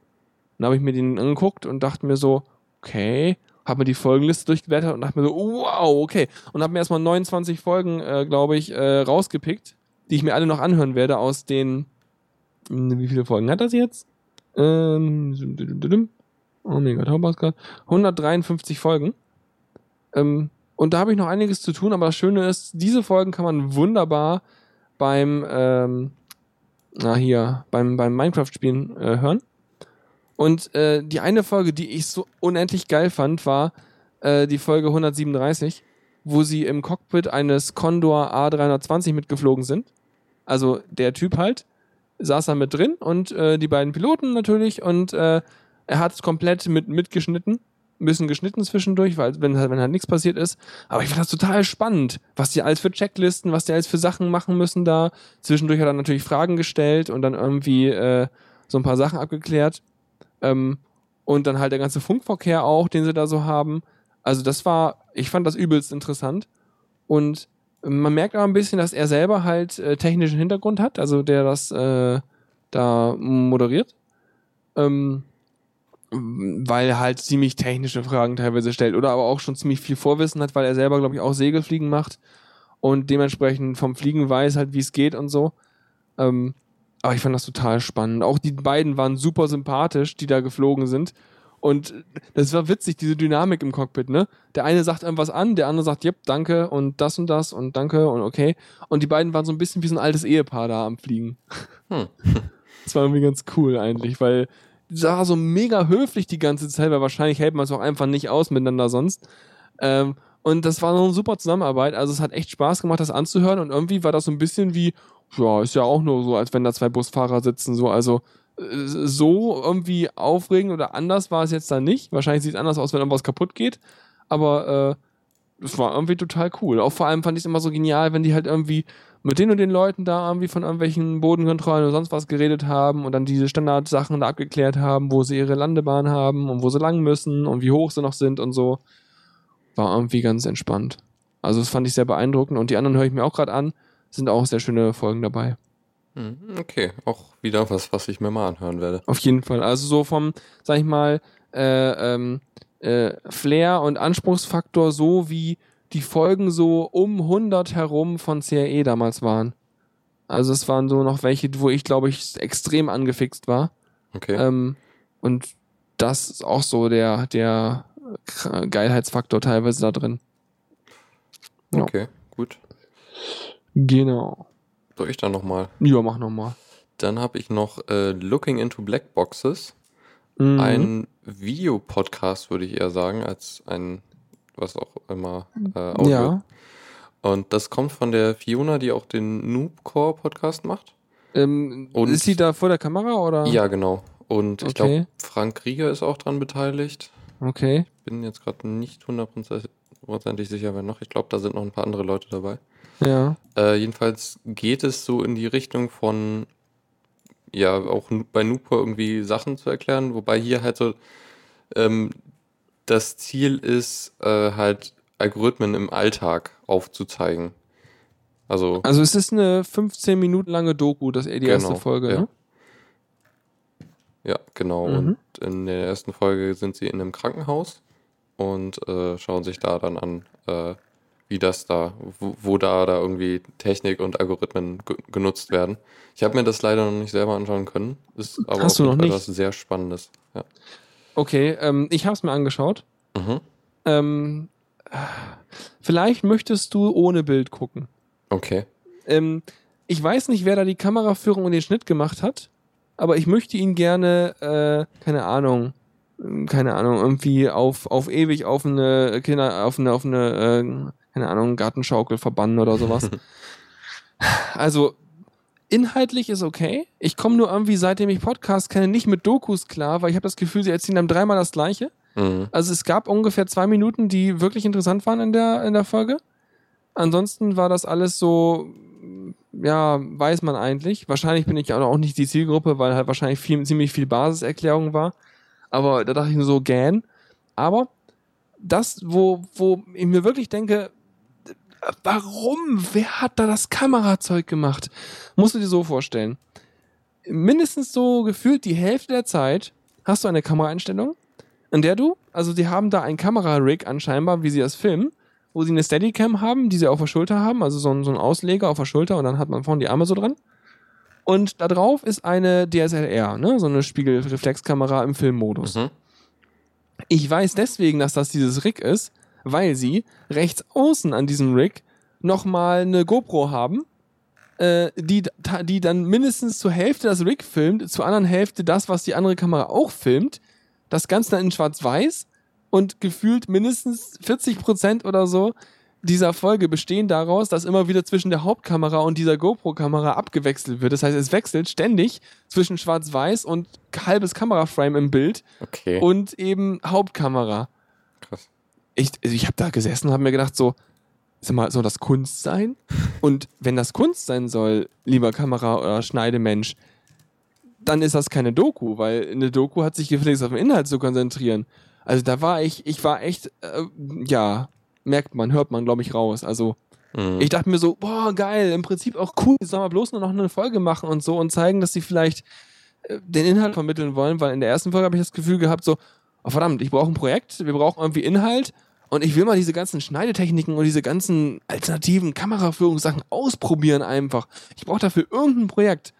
Dann habe ich mir den angeguckt und dachte mir so, okay, habe mir die Folgenliste durchgewertet und dachte mir so, wow, okay. Und habe mir erstmal 29 Folgen, äh, glaube ich, äh, rausgepickt, die ich mir alle noch anhören werde aus den, hm, wie viele Folgen hat das jetzt? Ähm, Oh mega, Taubaskat. 153 Folgen. Ähm, und da habe ich noch einiges zu tun, aber das Schöne ist, diese Folgen kann man wunderbar beim, ähm, na hier, beim, beim Minecraft-Spielen äh, hören. Und äh, die eine Folge, die ich so unendlich geil fand, war äh, die Folge 137, wo sie im Cockpit eines Condor A320 mitgeflogen sind. Also der Typ halt saß da mit drin und äh, die beiden Piloten natürlich und äh, er hat komplett mit mitgeschnitten, ein bisschen geschnitten zwischendurch, weil wenn, wenn halt nichts passiert ist. Aber ich fand das total spannend, was die alles für Checklisten, was die alles für Sachen machen müssen da. Zwischendurch hat er natürlich Fragen gestellt und dann irgendwie äh, so ein paar Sachen abgeklärt. Ähm, und dann halt der ganze Funkverkehr auch, den sie da so haben. Also das war, ich fand das übelst interessant. Und man merkt aber ein bisschen, dass er selber halt äh, technischen Hintergrund hat, also der das äh, da moderiert. Ähm, weil er halt ziemlich technische Fragen teilweise stellt oder aber auch schon ziemlich viel Vorwissen hat, weil er selber, glaube ich, auch Segelfliegen macht und dementsprechend vom Fliegen weiß halt, wie es geht und so. Ähm, aber ich fand das total spannend. Auch die beiden waren super sympathisch, die da geflogen sind. Und das war witzig, diese Dynamik im Cockpit, ne? Der eine sagt irgendwas an, der andere sagt, yep, danke und das und das und danke und okay. Und die beiden waren so ein bisschen wie so ein altes Ehepaar da am Fliegen. Hm. *laughs* Das war irgendwie ganz cool eigentlich, weil sah so mega höflich die ganze Zeit, weil wahrscheinlich hält man es auch einfach nicht aus miteinander sonst. Ähm, und das war so eine super Zusammenarbeit. Also es hat echt Spaß gemacht, das anzuhören. Und irgendwie war das so ein bisschen wie, ja, ist ja auch nur so, als wenn da zwei Busfahrer sitzen. So, also äh, so irgendwie aufregend oder anders war es jetzt da nicht. Wahrscheinlich sieht es anders aus, wenn irgendwas kaputt geht. Aber äh, es war irgendwie total cool. Auch vor allem fand ich es immer so genial, wenn die halt irgendwie mit den und den Leuten da irgendwie von irgendwelchen Bodenkontrollen oder sonst was geredet haben und dann diese Standardsachen da abgeklärt haben, wo sie ihre Landebahn haben und wo sie lang müssen und wie hoch sie noch sind und so. War irgendwie ganz entspannt. Also das fand ich sehr beeindruckend und die anderen höre ich mir auch gerade an. Sind auch sehr schöne Folgen dabei. Hm, Okay, auch wieder was, was ich mir mal anhören werde. Auf jeden Fall. Also so vom, sag ich mal, äh, ähm, äh, Flair und Anspruchsfaktor so wie die Folgen so um 100 herum von CRE damals waren. Also es waren so noch welche, wo ich glaube ich extrem angefixt war. Okay. Ähm, und das ist auch so der, der Geilheitsfaktor teilweise da drin. ja. okay, gut. Genau. Soll ich dann nochmal? Ja, mach nochmal. Dann habe ich noch äh, Looking into Black Boxes. Mhm. Ein Videopodcast, würde ich eher sagen, als ein, was auch immer, äh, Audio. Ja. Und das kommt von der Fiona, die auch den Noobcore Podcast macht. Ähm, Und- ist sie da vor der Kamera oder? Ja, genau. Und ich Okay. glaube, Frank Rieger ist auch dran beteiligt. Okay. Bin jetzt gerade nicht hundertprozentig sicher, wer noch. Ich glaube, da sind noch ein paar andere Leute dabei. Ja. Äh, jedenfalls geht es so in die Richtung von, ja, auch bei Nupo irgendwie Sachen zu erklären, wobei hier halt so ähm, das Ziel ist, äh, halt Algorithmen im Alltag aufzuzeigen. Also, Also es ist eine 15 Minuten lange Doku, das die erste Genau, Folge, ja. ne? ja, genau. Mhm. Und in der ersten Folge sind sie in einem Krankenhaus und äh, schauen sich da dann an, äh, wie das da, wo, wo da, da irgendwie Technik und Algorithmen ge genutzt werden. Ich habe mir das leider noch nicht selber anschauen können. Ist aber Hast auf du jeden noch Fall nicht? was sehr Spannendes. Ja. Okay, ähm, ich habe es mir angeschaut. Mhm. Ähm, vielleicht möchtest du ohne Bild gucken. Okay. Ähm, ich weiß nicht, wer da die Kameraführung und den Schnitt gemacht hat, aber ich möchte ihn gerne, äh, keine Ahnung, keine Ahnung, irgendwie auf, auf ewig auf eine Kinder, auf eine, auf eine, äh, keine Ahnung, Gartenschaukel verbannen oder sowas. *laughs* also, inhaltlich ist okay. Ich komme nur irgendwie, seitdem ich Podcast kenne, nicht mit Dokus klar, weil ich habe das Gefühl, sie erzählen dann dreimal das Gleiche. Mhm. Also es gab ungefähr zwei Minuten, die wirklich interessant waren in der, in der Folge. Ansonsten war das alles so, ja, weiß man eigentlich. Wahrscheinlich bin ich auch nicht die Zielgruppe, weil halt wahrscheinlich viel, ziemlich viel Basiserklärung war. Aber da dachte ich nur so, gähn. Aber das, wo, wo ich mir wirklich denke, warum? Wer hat da das Kamerazeug gemacht? Musst du dir so vorstellen. Mindestens so gefühlt die Hälfte der Zeit hast du eine Kameraeinstellung, in der du, also die haben da ein Kamerarig anscheinbar, wie sie das filmen, wo sie eine Steadicam haben, die sie auf der Schulter haben, also so ein, so ein Ausleger auf der Schulter und dann hat man vorne die Arme so dran. Und da drauf ist eine DSLR, ne, so eine Spiegelreflexkamera im Filmmodus. Mhm. Ich weiß deswegen, dass das dieses Rig ist, weil sie rechts außen an diesem Rig nochmal eine GoPro haben, äh, die, die dann mindestens zur Hälfte das Rig filmt, zur anderen Hälfte das, was die andere Kamera auch filmt. Das Ganze dann in schwarz-weiß und gefühlt mindestens 40 Prozent oder so dieser Folge bestehen daraus, dass immer wieder zwischen der Hauptkamera und dieser GoPro-Kamera abgewechselt wird. Das heißt, es wechselt ständig zwischen schwarz-weiß und halbes Kameraframe im Bild Okay. und eben Hauptkamera. Krass. Ich, also ich habe da gesessen und habe mir gedacht, so, sag mal, soll das Kunst sein? Und wenn das Kunst sein soll, lieber Kamera- oder Schneidemensch, dann ist das keine Doku, weil eine Doku hat sich gefälligst auf den Inhalt zu konzentrieren. Also da war ich, ich war echt, äh, ja, merkt man, hört man, glaube ich, raus. Also Mhm. ich dachte mir so, boah, geil, im Prinzip auch cool, sollen wir bloß nur noch eine Folge machen und so und zeigen, dass sie vielleicht äh, den Inhalt vermitteln wollen, weil in der ersten Folge habe ich das Gefühl gehabt, so, oh, verdammt, ich brauche ein Projekt, wir brauchen irgendwie Inhalt und ich will mal diese ganzen Schneidetechniken und diese ganzen alternativen Kameraführungssachen ausprobieren einfach. Ich brauche dafür irgendein Projekt.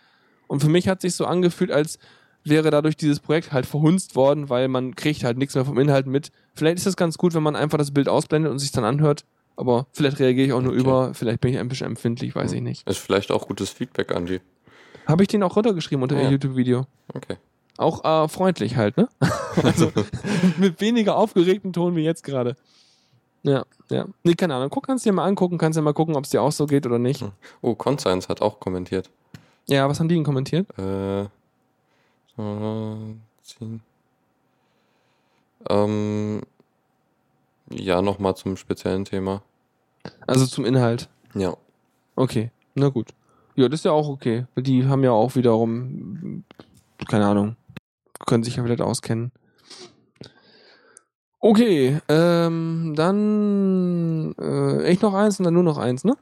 Und für mich hat sich so angefühlt, als wäre dadurch dieses Projekt halt verhunzt worden, weil man kriegt halt nichts mehr vom Inhalt mit. Vielleicht ist es ganz gut, wenn man einfach das Bild ausblendet und sich dann anhört. Aber vielleicht reagiere ich auch nur Okay. über, vielleicht bin ich ein bisschen empfindlich, weiß ich nicht. Ist vielleicht auch gutes Feedback, Andi. Habe ich den auch runtergeschrieben unter Ja. ihr YouTube-Video. Okay. Auch äh, freundlich halt, ne? *laughs* also mit weniger aufgeregten Ton wie jetzt gerade. Ja, ja. Nee, keine Ahnung. Guck, kannst dir mal angucken, kannst ja mal gucken, ob es dir auch so geht oder nicht. Hm. Oh, Conscience hat auch kommentiert. Ja, was haben die denn kommentiert? Äh. Ähm, ja, nochmal zum speziellen Thema. Also zum Inhalt. Ja. Okay, na gut. Ja, das ist ja auch okay. Die haben ja auch wiederum, keine Ahnung, können sich ja vielleicht auskennen. Okay, ähm, dann äh, echt noch eins und dann nur noch eins, ne?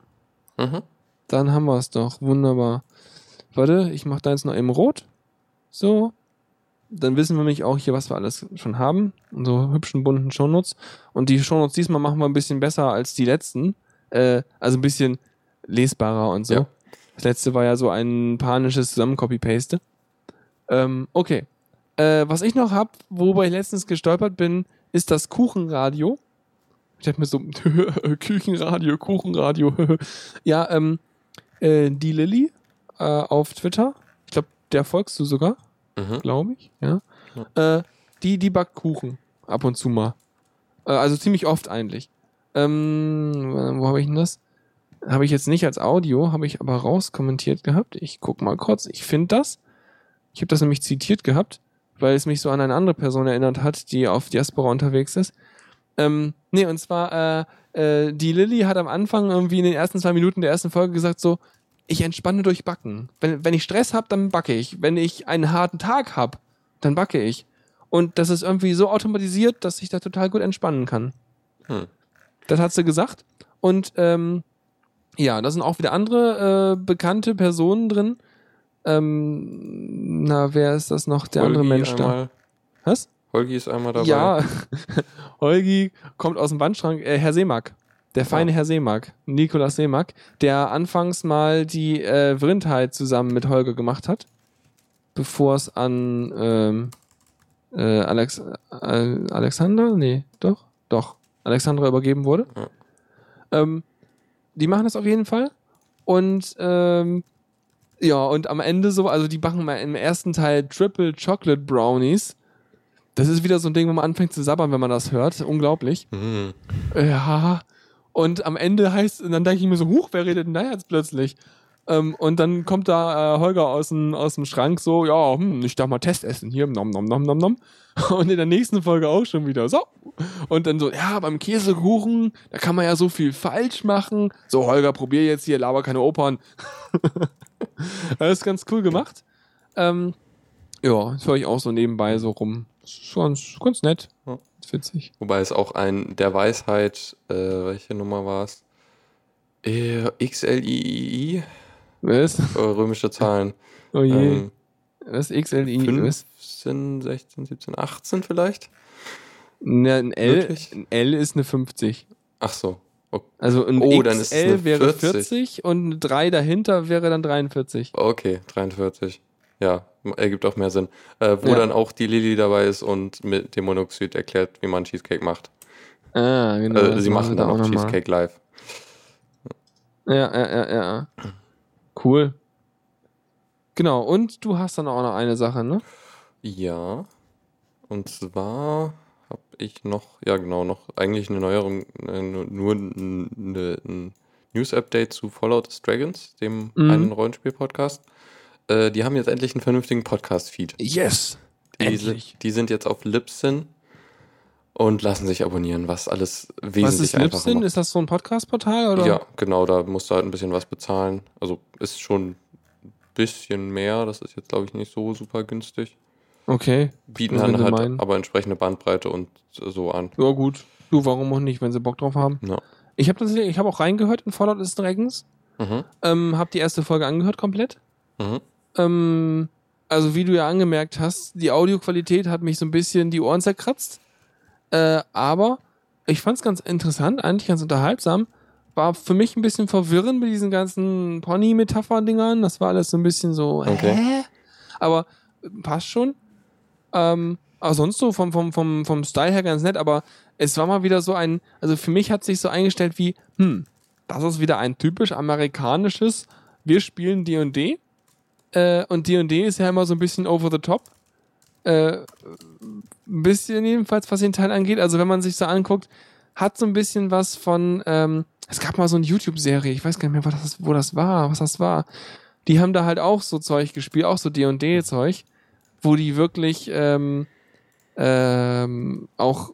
Mhm. Dann haben wir es doch. Wunderbar. Warte, ich mache da jetzt noch eben rot. So. Dann wissen wir nämlich auch hier, was wir alles schon haben. Unsere hübschen bunten Shownotes. Und die Shownotes diesmal machen wir ein bisschen besser als die letzten. Äh, also ein bisschen lesbarer und so. Ja. Das letzte war ja so ein panisches Zusammen-Copy-Paste. Ähm, okay. Äh, was ich noch hab, worüber ich letztens gestolpert bin, ist das Kuchenradio. Ich dachte mir so, *laughs* Küchenradio, Kuchenradio. *laughs* ja, ähm, äh, die Lilly äh, auf Twitter. Ich glaube, der folgst du sogar, Mhm. glaube ich. Ja. Äh, die, die backt Kuchen ab und zu mal. Äh, also ziemlich oft eigentlich. Ähm, wo habe ich denn das? Habe ich jetzt nicht als Audio, habe ich aber rauskommentiert gehabt. Ich guck mal kurz. Ich finde das. Ich habe das nämlich zitiert gehabt, weil es mich so an eine andere Person erinnert hat, die auf Diaspora unterwegs ist. Ähm, nee, und zwar, äh, äh, die Lilly hat am Anfang irgendwie in den ersten zwei Minuten der ersten Folge gesagt so, ich entspanne durch Backen. Wenn, wenn ich Stress habe, dann backe ich. Wenn ich einen harten Tag habe, dann backe ich. Und das ist irgendwie so automatisiert, dass ich da total gut entspannen kann. Hm. Das hat sie gesagt. Und ähm, ja, da sind auch wieder andere äh, bekannte Personen drin. Ähm, na, wer ist das noch? Der andere Holgi Mensch da. einmal, Was? Holgi ist einmal dabei. Ja, *laughs* Holgi kommt aus dem Wandschrank. Äh, Herr Seemack. Der feine Herr Seemack. Nikolaus Seemack, der anfangs mal die äh, Vrindheit zusammen mit Holger gemacht hat, bevor es an ähm, äh, Alex, äh, Alexander? Nee, doch, doch. Alexandra übergeben wurde. Ja. Ähm, die machen das auf jeden Fall. Und ähm, ja, und am Ende so, also die machen mal im ersten Teil Triple Chocolate Brownies. Das ist wieder so ein Ding, wo man anfängt zu sabbern, wenn man das hört. Unglaublich. Mhm. Ja. Und am Ende heißt, und dann denke ich mir so, huch, wer redet denn da jetzt plötzlich? Ähm, und dann kommt da äh, Holger aus dem, aus dem Schrank so, ja, hm, ich darf mal Test essen. Hier, nom, nom, nom, nom, nom. *laughs* Und in der nächsten Folge auch schon wieder, so. Und dann so, ja, beim Käsekuchen, da kann man ja so viel falsch machen. So, Holger, probier jetzt hier, laber keine Opern. *laughs* das ist ganz cool gemacht. Ähm, ja, das höre ich auch so nebenbei so rum. Ist ganz, ganz nett. Ja. Witzig. Wobei es auch ein der Weisheit, äh, welche Nummer war es? Äh, XLII, Was? äh, römische Zahlen. Oh je. Ähm, was XLI? Was? 15, 16, 17, 18 vielleicht? Ne, ein L, Wirklich? ein L ist eine 50. Ach so. Okay, Also ein Oh, XL wäre 40. 40 und eine 3 dahinter wäre dann 43. okay 43. Ja, ergibt auch mehr Sinn. Äh, wo Ja. dann auch die Lilly dabei ist und mit dem Monoxid erklärt, wie man Cheesecake macht. Ah, genau. äh, sie machen da dann auch mal. Cheesecake live. Ja, ja, ja, ja. Cool. Genau, und du hast dann auch noch eine Sache, ne? Ja. Und zwar habe ich noch, ja genau, noch eigentlich eine Neuerung, äh, nur ein, ein News-Update zu Fallout Dragons, dem Mhm. einen Rollenspiel-Podcast. Äh, die haben jetzt endlich einen vernünftigen Podcast-Feed. Yes! Die, Endlich. sind- die sind jetzt auf Libsyn und lassen sich abonnieren, was alles Was wesentlich ist einfacher Libsyn? macht. Ist das so ein Podcast-Portal, oder? Ja, genau, da musst du halt ein bisschen was bezahlen. Also ist schon ein bisschen mehr, das ist jetzt glaube ich nicht so super günstig. Okay. Bieten dann halt meinen. aber entsprechende Bandbreite und so an. Ja, gut. Du, warum auch nicht, wenn sie Bock drauf haben? Ja. Ich habe tatsächlich, ich habe auch reingehört in Fallout des Dragons. Mhm. Ähm, hab die erste Folge angehört komplett. Mhm. Ähm, also wie du ja angemerkt hast, die Audioqualität hat mich so ein bisschen die Ohren zerkratzt. Äh, aber ich fand es ganz interessant, eigentlich ganz unterhaltsam. War für mich ein bisschen verwirrend mit diesen ganzen Pony-Metapher-Dingern. Das war alles so ein bisschen so, Okay. hä? Aber äh, passt schon. Ähm, aber sonst so vom, vom, vom, vom Style her ganz nett, aber es war mal wieder so ein, also für mich hat sich so eingestellt wie, hm, das ist wieder ein typisch amerikanisches, wir spielen D&D äh, und D&D ist ja immer so ein bisschen over the top. Äh, ein bisschen jedenfalls, was den Teil angeht. Also wenn man sich so anguckt, hat so ein bisschen was von, ähm, es gab mal so eine YouTube-Serie, ich weiß gar nicht mehr, was das, wo das war, was das war. Die haben da halt auch so Zeug gespielt, auch so D&D-Zeug, wo die wirklich ähm, ähm, auch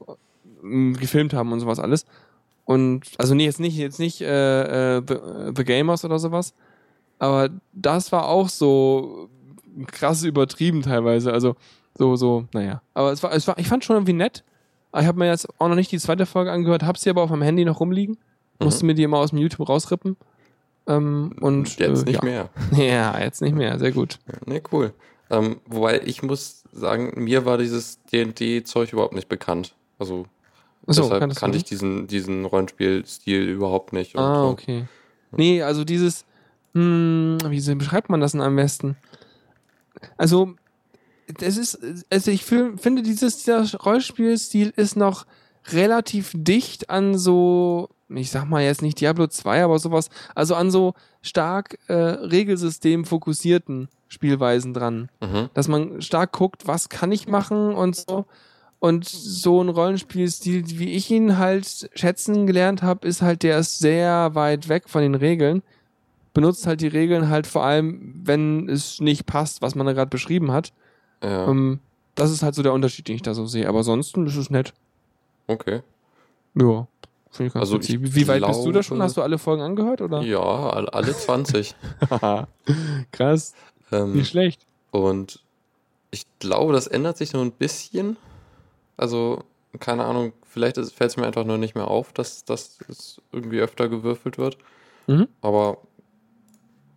ähm, gefilmt haben und sowas alles. Und also nee, jetzt nicht, jetzt nicht äh, äh, The, The Gamers oder sowas. Aber das war auch so krass übertrieben teilweise. Also so, so, naja. Aber es war, es war, ich fand schon irgendwie nett. Ich habe mir jetzt auch noch nicht die zweite Folge angehört, hab sie aber auf meinem Handy noch rumliegen. Musste mir die immer aus dem YouTube rausrippen. Ähm, und Jetzt äh, nicht ja. mehr. *laughs* Ja, jetzt nicht mehr. Sehr gut. Ne, cool. Ähm, wobei ich muss sagen, mir war dieses D&D-Zeug überhaupt nicht bekannt. Also Achso, deshalb kannte ich diesen, diesen Rollenspielstil überhaupt nicht. Ah, so. okay. Nee, also dieses, hm, wie beschreibt man das denn am besten? Also, das ist, also ich finde, dieses, dieser Rollenspielstil ist noch relativ dicht an so, ich sag mal jetzt nicht Diablo 2, aber sowas, also an so stark äh, Regelsystem fokussierten Spielweisen dran Mhm. dass man stark guckt, was kann ich machen und so. Und so ein Rollenspielstil, wie ich ihn halt schätzen gelernt habe, ist halt, der ist sehr weit weg von den Regeln. Benutzt halt die Regeln halt vor allem, wenn es nicht passt, was man da gerade beschrieben hat. Ja, Ähm, das ist halt so der Unterschied, den ich da so sehe. Aber ansonsten ist es nett. okay. Ja, finde ich ganz Also witzig. ich Wie weit bist du da glaube- schon? Hast du alle Folgen angehört, oder? Ja, all- alle 20. *laughs* Krass, ähm, nicht schlecht. Und ich glaube, das ändert sich noch ein bisschen. Also, keine Ahnung, vielleicht fällt es mir einfach nur nicht mehr auf, dass das irgendwie öfter gewürfelt wird. Mhm. Aber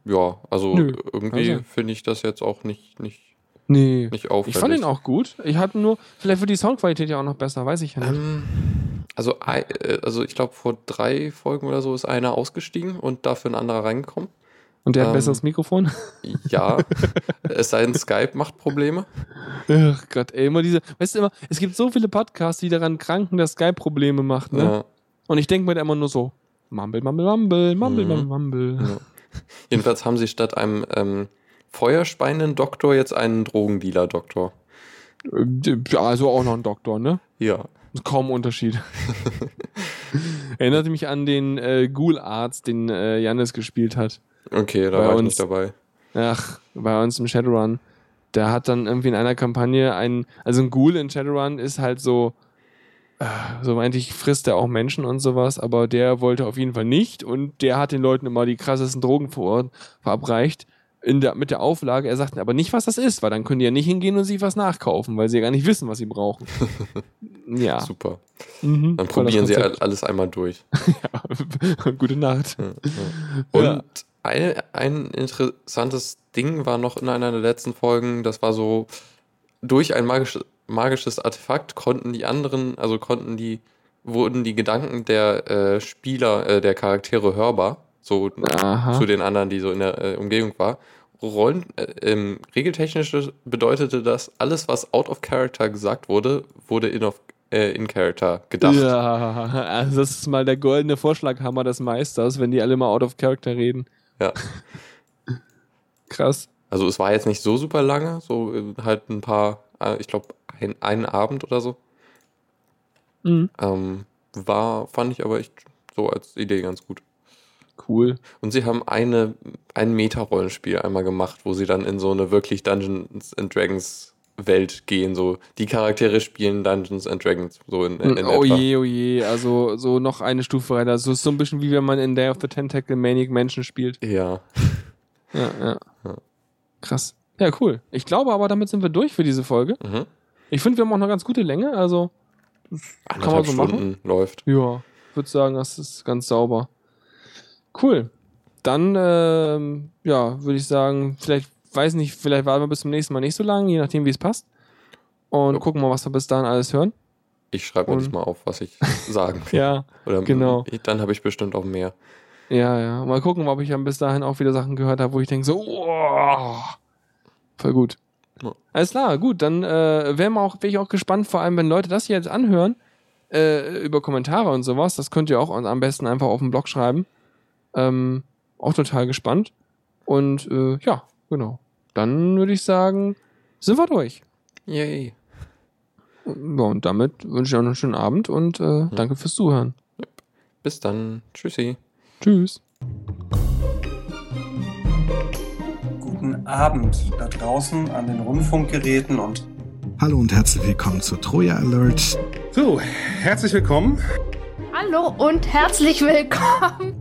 ja, also Nö, irgendwie finde ich das jetzt auch nicht, nicht, Nee. nicht auffällig. Ich fand ihn auch gut. Ich hatte nur, vielleicht wird die Soundqualität ja auch noch besser, weiß ich ja nicht. Ähm, also, äh, also ich glaube, vor drei Folgen oder so ist einer ausgestiegen und dafür ein anderer reingekommen. Und der hat ein ähm, besseres Mikrofon? *laughs* Ja, es sei denn, Skype macht Probleme. Ach Gott, ey, immer diese, weißt du immer, es gibt so viele Podcasts, die daran kranken, dass Skype Probleme macht, ne? Ja. Und ich denke mir da immer nur so, Mumble, Mumble, Mumble, Mumble, Mhm. Mumble, Mumble. Ja. Jedenfalls haben sie statt einem ähm, feuerspeienden Doktor jetzt einen Drogendealer-Doktor. Äh, also auch noch ein Doktor, ne? Ja. Kaum Unterschied. *laughs* Erinnerte mich an den äh, Ghoul-Arzt, den äh, Janis gespielt hat. Okay, da Bei war ich uns- nicht dabei. Ach, bei uns im Shadowrun. Der hat dann irgendwie in einer Kampagne einen, also ein Ghoul in Shadowrun ist halt so, äh, so meinte ich, frisst er auch Menschen und sowas, aber der wollte auf jeden Fall nicht und der hat den Leuten immer die krassesten Drogen vor, verabreicht. In der, mit der Auflage, er sagt aber nicht, was das ist, weil dann können die ja nicht hingehen und sich was nachkaufen, weil sie ja gar nicht wissen, was sie brauchen. *laughs* ja. Super. Mhm. Dann probieren sie alles einmal durch. *laughs* Ja. Gute Nacht. Und Ja. ein, ein interessantes Ding war noch in einer der letzten Folgen, das war so, durch ein magisches, magisches Artefakt konnten die anderen, also konnten die, wurden die Gedanken der äh, Spieler, äh, der Charaktere hörbar, so Aha. zu den anderen, die so in der äh, Umgebung war. Rollen, äh, ähm, regeltechnisch bedeutete das, alles, was out of character gesagt wurde, wurde in, of, äh, in character gedacht. Ja, also das ist mal der goldene Vorschlaghammer des Meisters, wenn die alle mal out of character reden. Ja. *laughs* Krass. Also es war jetzt nicht so super lange, so äh, halt ein paar, äh, ich glaube, ein, einen Abend oder so. Mhm. Ähm, war, fand ich aber echt so als Idee ganz gut. Cool. Und sie haben eine, ein Meta-Rollenspiel einmal gemacht, wo sie dann in so eine wirklich Dungeons and Dragons Welt gehen. So, die Charaktere spielen Dungeons and Dragons. So in, in, oh etwa. je, oh je. Also so noch eine Stufe weiter. So ist so ein bisschen wie wenn man in Day of the Tentacle Maniac Menschen spielt. Ja. Ja, *laughs* ja. Ja. Krass. Ja, cool. Ich glaube aber, damit sind wir durch für diese Folge. Mhm. Ich finde, wir haben auch eine ganz gute Länge. Also, kann man so machen. Stunden läuft. Ja, ich würde sagen, das ist ganz sauber. Cool. Dann, ähm, ja, würde ich sagen, vielleicht, weiß nicht, vielleicht warten wir bis zum nächsten Mal nicht so lange, je nachdem, wie es passt. Und Ja. gucken mal, was wir bis dahin alles hören. Ich schreibe mir Und- das mal auf, was ich sagen *laughs* will. Ja, Oder genau. Dann habe ich bestimmt auch mehr. ja, ja. Mal gucken, ob ich dann bis dahin auch wieder Sachen gehört habe, wo ich denke, so, oh, voll gut. Ja. Alles klar, gut, dann äh, wäre auch, wär ich auch gespannt, vor allem, wenn Leute das hier jetzt anhören, äh, über Kommentare und sowas, das könnt ihr auch am besten einfach auf dem Blog schreiben. Ähm, auch total gespannt. Und äh, ja, genau. Dann würde ich sagen, sind wir durch. Yay. Ja, und damit wünsche ich euch noch einen schönen Abend und äh, danke fürs Zuhören. Bis dann. Tschüssi. Tschüss. Guten Abend da draußen an den Rundfunkgeräten und Hallo und herzlich willkommen zu Troja Alert. So, herzlich willkommen. Hallo und herzlich willkommen.